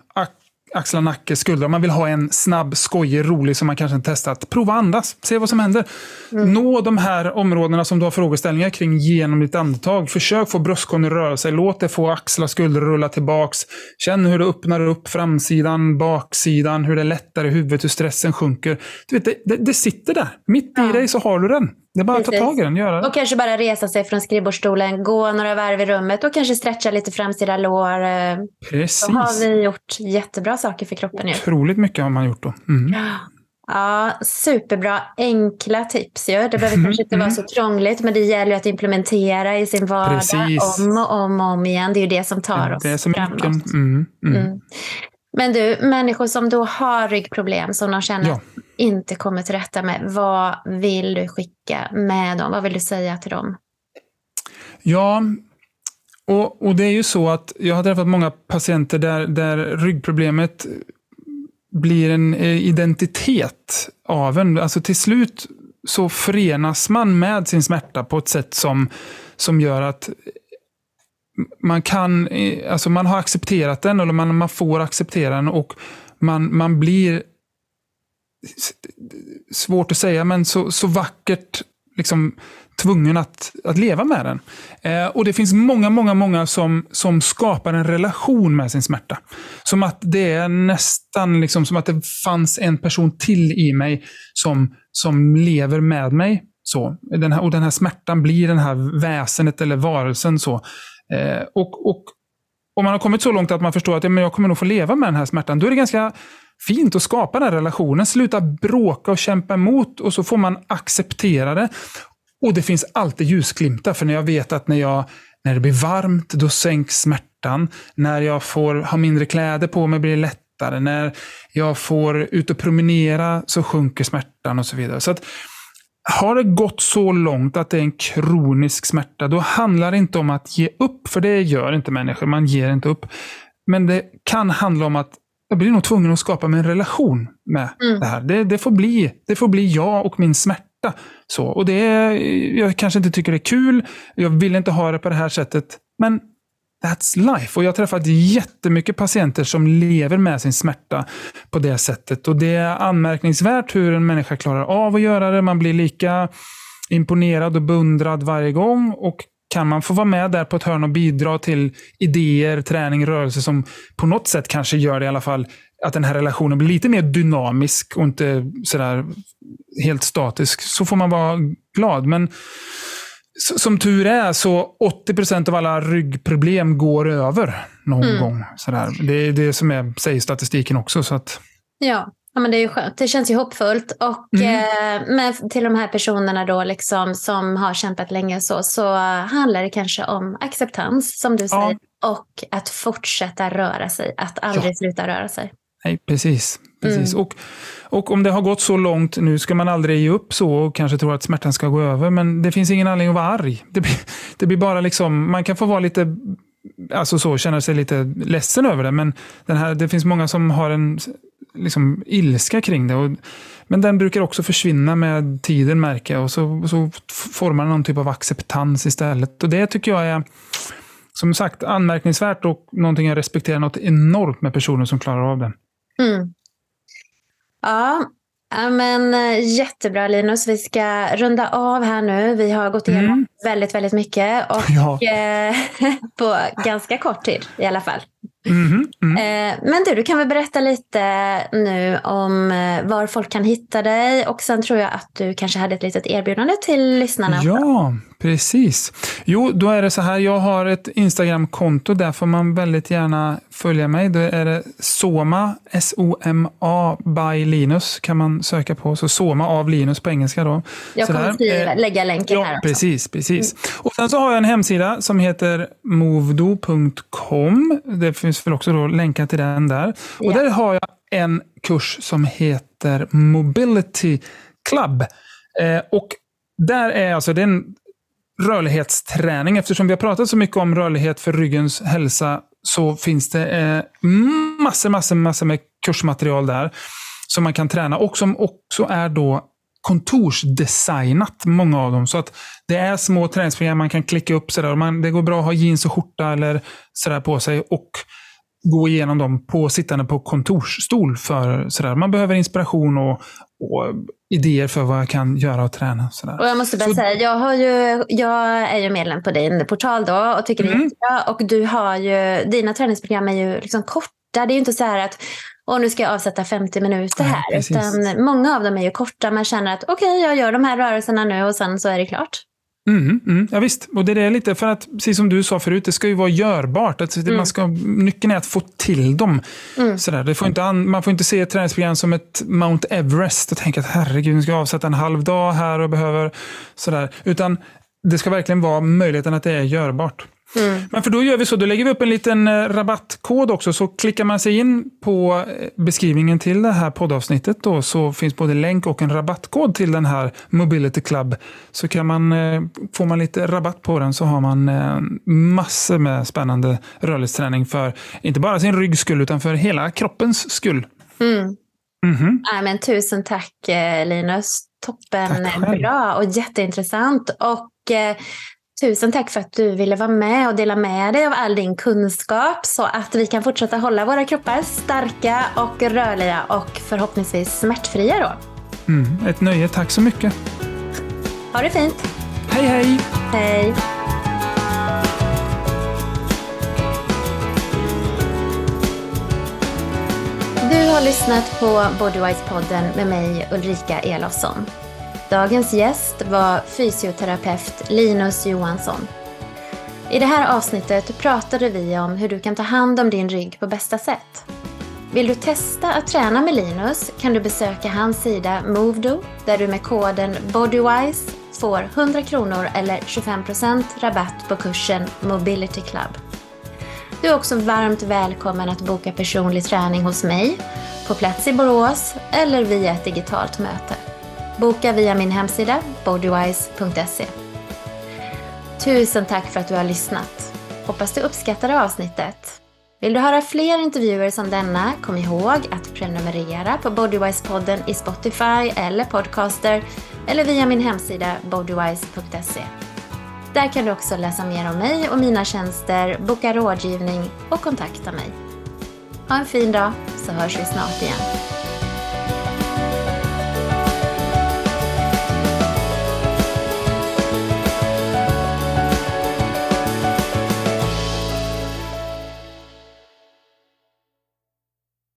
axlar, nacke, skuldror. Man vill ha en snabb, skojig, rolig som man kanske inte testat. Prova andas, se vad som händer. Mm. Nå de här områdena som du har frågeställningar kring genom ditt andetag. Försök få bröstkorgen att röra sig. Låt det få axlar, skuldror rulla tillbaks. Känn hur det öppnar upp framsidan, baksidan, hur det lättar i huvudet, hur stressen sjunker. Du vet, det, det, det sitter där. Mitt ja. i dig så har du den. Det är bara att ta tag i den, göra det. Och kanske bara resa sig från skrivbordsstolen, gå några varv i rummet och kanske stretcha lite framsida lår. Precis. Då har vi gjort jättebra saker för kroppen. Otroligt mycket har man gjort då. Mm. Ja, superbra. Enkla tips ju. Det behöver kanske inte mm. vara så krångligt, men det gäller ju att implementera i sin vardag Precis. om och om och om igen. Det är ju det som tar oss det är som framåt. Mm, mm, mm. Men du, människor som då har ryggproblem som de känner ja. inte kommer till rätta med. Vad vill du skicka med dem? Vad vill du säga till dem? Ja, och, och det är ju så att jag har träffat många patienter där, där ryggproblemet blir en eh, identitet av en. Alltså till slut så förenas man med sin smärta på ett sätt som, som gör att man kan, eh, alltså man har accepterat den, eller man, man får acceptera den och man, man blir, svårt att säga, men så, så vackert liksom tvungen att, att leva med den. Eh, och det finns många, många, många som, som skapar en relation med sin smärta. Som att det är nästan liksom som att det fanns en person till i mig som, som lever med mig. Så. Den här, och den här smärtan blir den här väsenet eller varelsen. så. Eh, och, och om man har kommit så långt att man förstår att ja, men jag kommer nog få leva med den här smärtan, då är det ganska fint att skapa den här relationen. Sluta bråka och kämpa emot och så får man acceptera det. Och det finns alltid ljusglimtar, för när jag vet att när, jag, när det blir varmt, då sänks smärtan. När jag får ha mindre kläder på mig blir det lättare. När jag får ut och promenera så sjunker smärtan och så vidare. Så att, har det gått så långt att det är en kronisk smärta, då handlar det inte om att ge upp, för det gör inte människor. Man ger inte upp. Men det kan handla om att jag blir nog tvungen att skapa mig en relation med mm. det här. Det, det, får bli, det får bli jag och min smärta. Så, och det jag kanske inte tycker det är kul. Jag vill inte ha det på det här sättet. Men That's life. Och jag har träffat jättemycket patienter som lever med sin smärta på det sättet. Och det är anmärkningsvärt hur en människa klarar av att göra det. Man blir lika imponerad och beundrad varje gång. Och kan man få vara med där på ett hörn och bidra till idéer, träning, rörelse som på något sätt kanske gör det i alla fall att den här relationen blir lite mer dynamisk och inte sådär helt statisk, så får man vara glad. Men som tur är så 80% av alla ryggproblem går över någon mm. gång. Sådär. Det är det som är, säger statistiken också. Så att... Ja. ja, men det är ju skönt. Det känns ju hoppfullt. Och mm. eh, till de här personerna då liksom, som har kämpat länge så, så handlar det kanske om acceptans, som du säger. Ja. Och att fortsätta röra sig. Att aldrig ja. sluta röra sig. Nej, precis. Precis. Mm. Och, och om det har gått så långt, nu ska man aldrig ge upp så och kanske tro att smärtan ska gå över, men det finns ingen anledning att vara arg. Det blir, det blir bara liksom, man kan få vara lite alltså så, känner sig lite ledsen över det. Men den här, det finns många som har en liksom, ilska kring det. Och, men den brukar också försvinna med tiden märker jag. Och så, så formar någon typ av acceptans istället. Och det tycker jag är som sagt anmärkningsvärt och någonting jag respekterar något enormt med personer som klarar av det. Mm. Ja, men eh, jättebra Linus. Vi ska runda av här nu. Vi har gått igenom mm. väldigt, väldigt mycket och ja. Eh, på ganska kort tid i alla fall. Mm, mm. Men du, du kan väl berätta lite nu om var folk kan hitta dig och sen tror jag att du kanske hade ett litet erbjudande till lyssnarna. Ja, precis. Jo, då är det så här, jag har ett Instagram-konto, där får man väldigt gärna följa mig. Då är det Soma, S-O-M-A, by Linus kan man söka på. Så Soma av Linus på engelska då. Jag kommer skriva, eh, lägga länken ja, här också. Precis, precis. Mm. Och sen så har jag en hemsida som heter movdo.com. Det finns väl också då länkar till den där. Ja. Och där har jag en kurs som heter Mobility Club. Eh, och där är alltså den rörlighetsträning. Eftersom vi har pratat så mycket om rörlighet för ryggens hälsa så finns det eh, massor, massor, massor med kursmaterial där som man kan träna och som också är då kontorsdesignat, många av dem. Så att det är små träningsprogram man kan klicka upp. Sådär. Man, det går bra att ha jeans och skjorta eller sådär på sig. Och gå igenom dem på sittande på kontorsstol. För, sådär. Man behöver inspiration och, och idéer för vad jag kan göra och träna. Sådär. Och jag måste bara så... säga, jag, har ju, jag är ju medlem på din portal då och tycker mm. det är mm. jättebra. Och du har ju, dina träningsprogram är ju liksom korta. Det är ju inte så här att och nu ska jag avsätta 50 minuter här. Ja, utan många av dem är ju korta. Man känner att okej, okay, jag gör de här rörelserna nu och sen så är det klart. Mm, mm, ja, visst, och det är lite för att, precis som du sa förut, det ska ju vara görbart. Att mm. man ska, nyckeln är att få till dem. Mm. Sådär. Det får inte man får inte se ett träningsprogram som ett Mount Everest och tänka att herregud, nu ska jag avsätta en halv dag här och behöver sådär. Utan det ska verkligen vara möjligheten att det är görbart. Mm. Men för då gör vi så, då lägger vi upp en liten eh, rabattkod också. Så klickar man sig in på eh, beskrivningen till det här poddavsnittet då, så finns både länk och en rabattkod till den här Mobility Club. Så kan man, eh, får man lite rabatt på den så har man massor med spännande rörlighetsträning för inte bara sin ryggs skull utan för hela kroppens skull. Mm. Mm -hmm. ja, men tusen tack Linus. Toppen bra och jätteintressant. Och Tusen tack för att du ville vara med och dela med dig av all din kunskap så att vi kan fortsätta hålla våra kroppar starka och rörliga och förhoppningsvis smärtfria då. Mm, ett nöje, tack så mycket. Ha det fint. Hej hej. Hej. Du har lyssnat på Bodywise-podden med mig Ulrika Elofsson. Dagens gäst var fysioterapeut Linus Johansson. I det här avsnittet pratade vi om hur du kan ta hand om din rygg på bästa sätt. Vill du testa att träna med Linus kan du besöka hans sida Movedo där du med koden BODYWISE får 100 kronor eller 25% rabatt på kursen Mobility Club. Du är också varmt välkommen att boka personlig träning hos mig på plats i Borås eller via ett digitalt möte. Boka via min hemsida bodywise.se. Tusen tack för att du har lyssnat. Hoppas du uppskattade avsnittet. Vill du höra fler intervjuer som denna, kom ihåg att prenumerera på Bodywise-podden i Spotify eller Podcaster eller via min hemsida bodywise.se. Där kan du också läsa mer om mig och mina tjänster, boka rådgivning och kontakta mig. Ha en fin dag så hörs vi snart igen.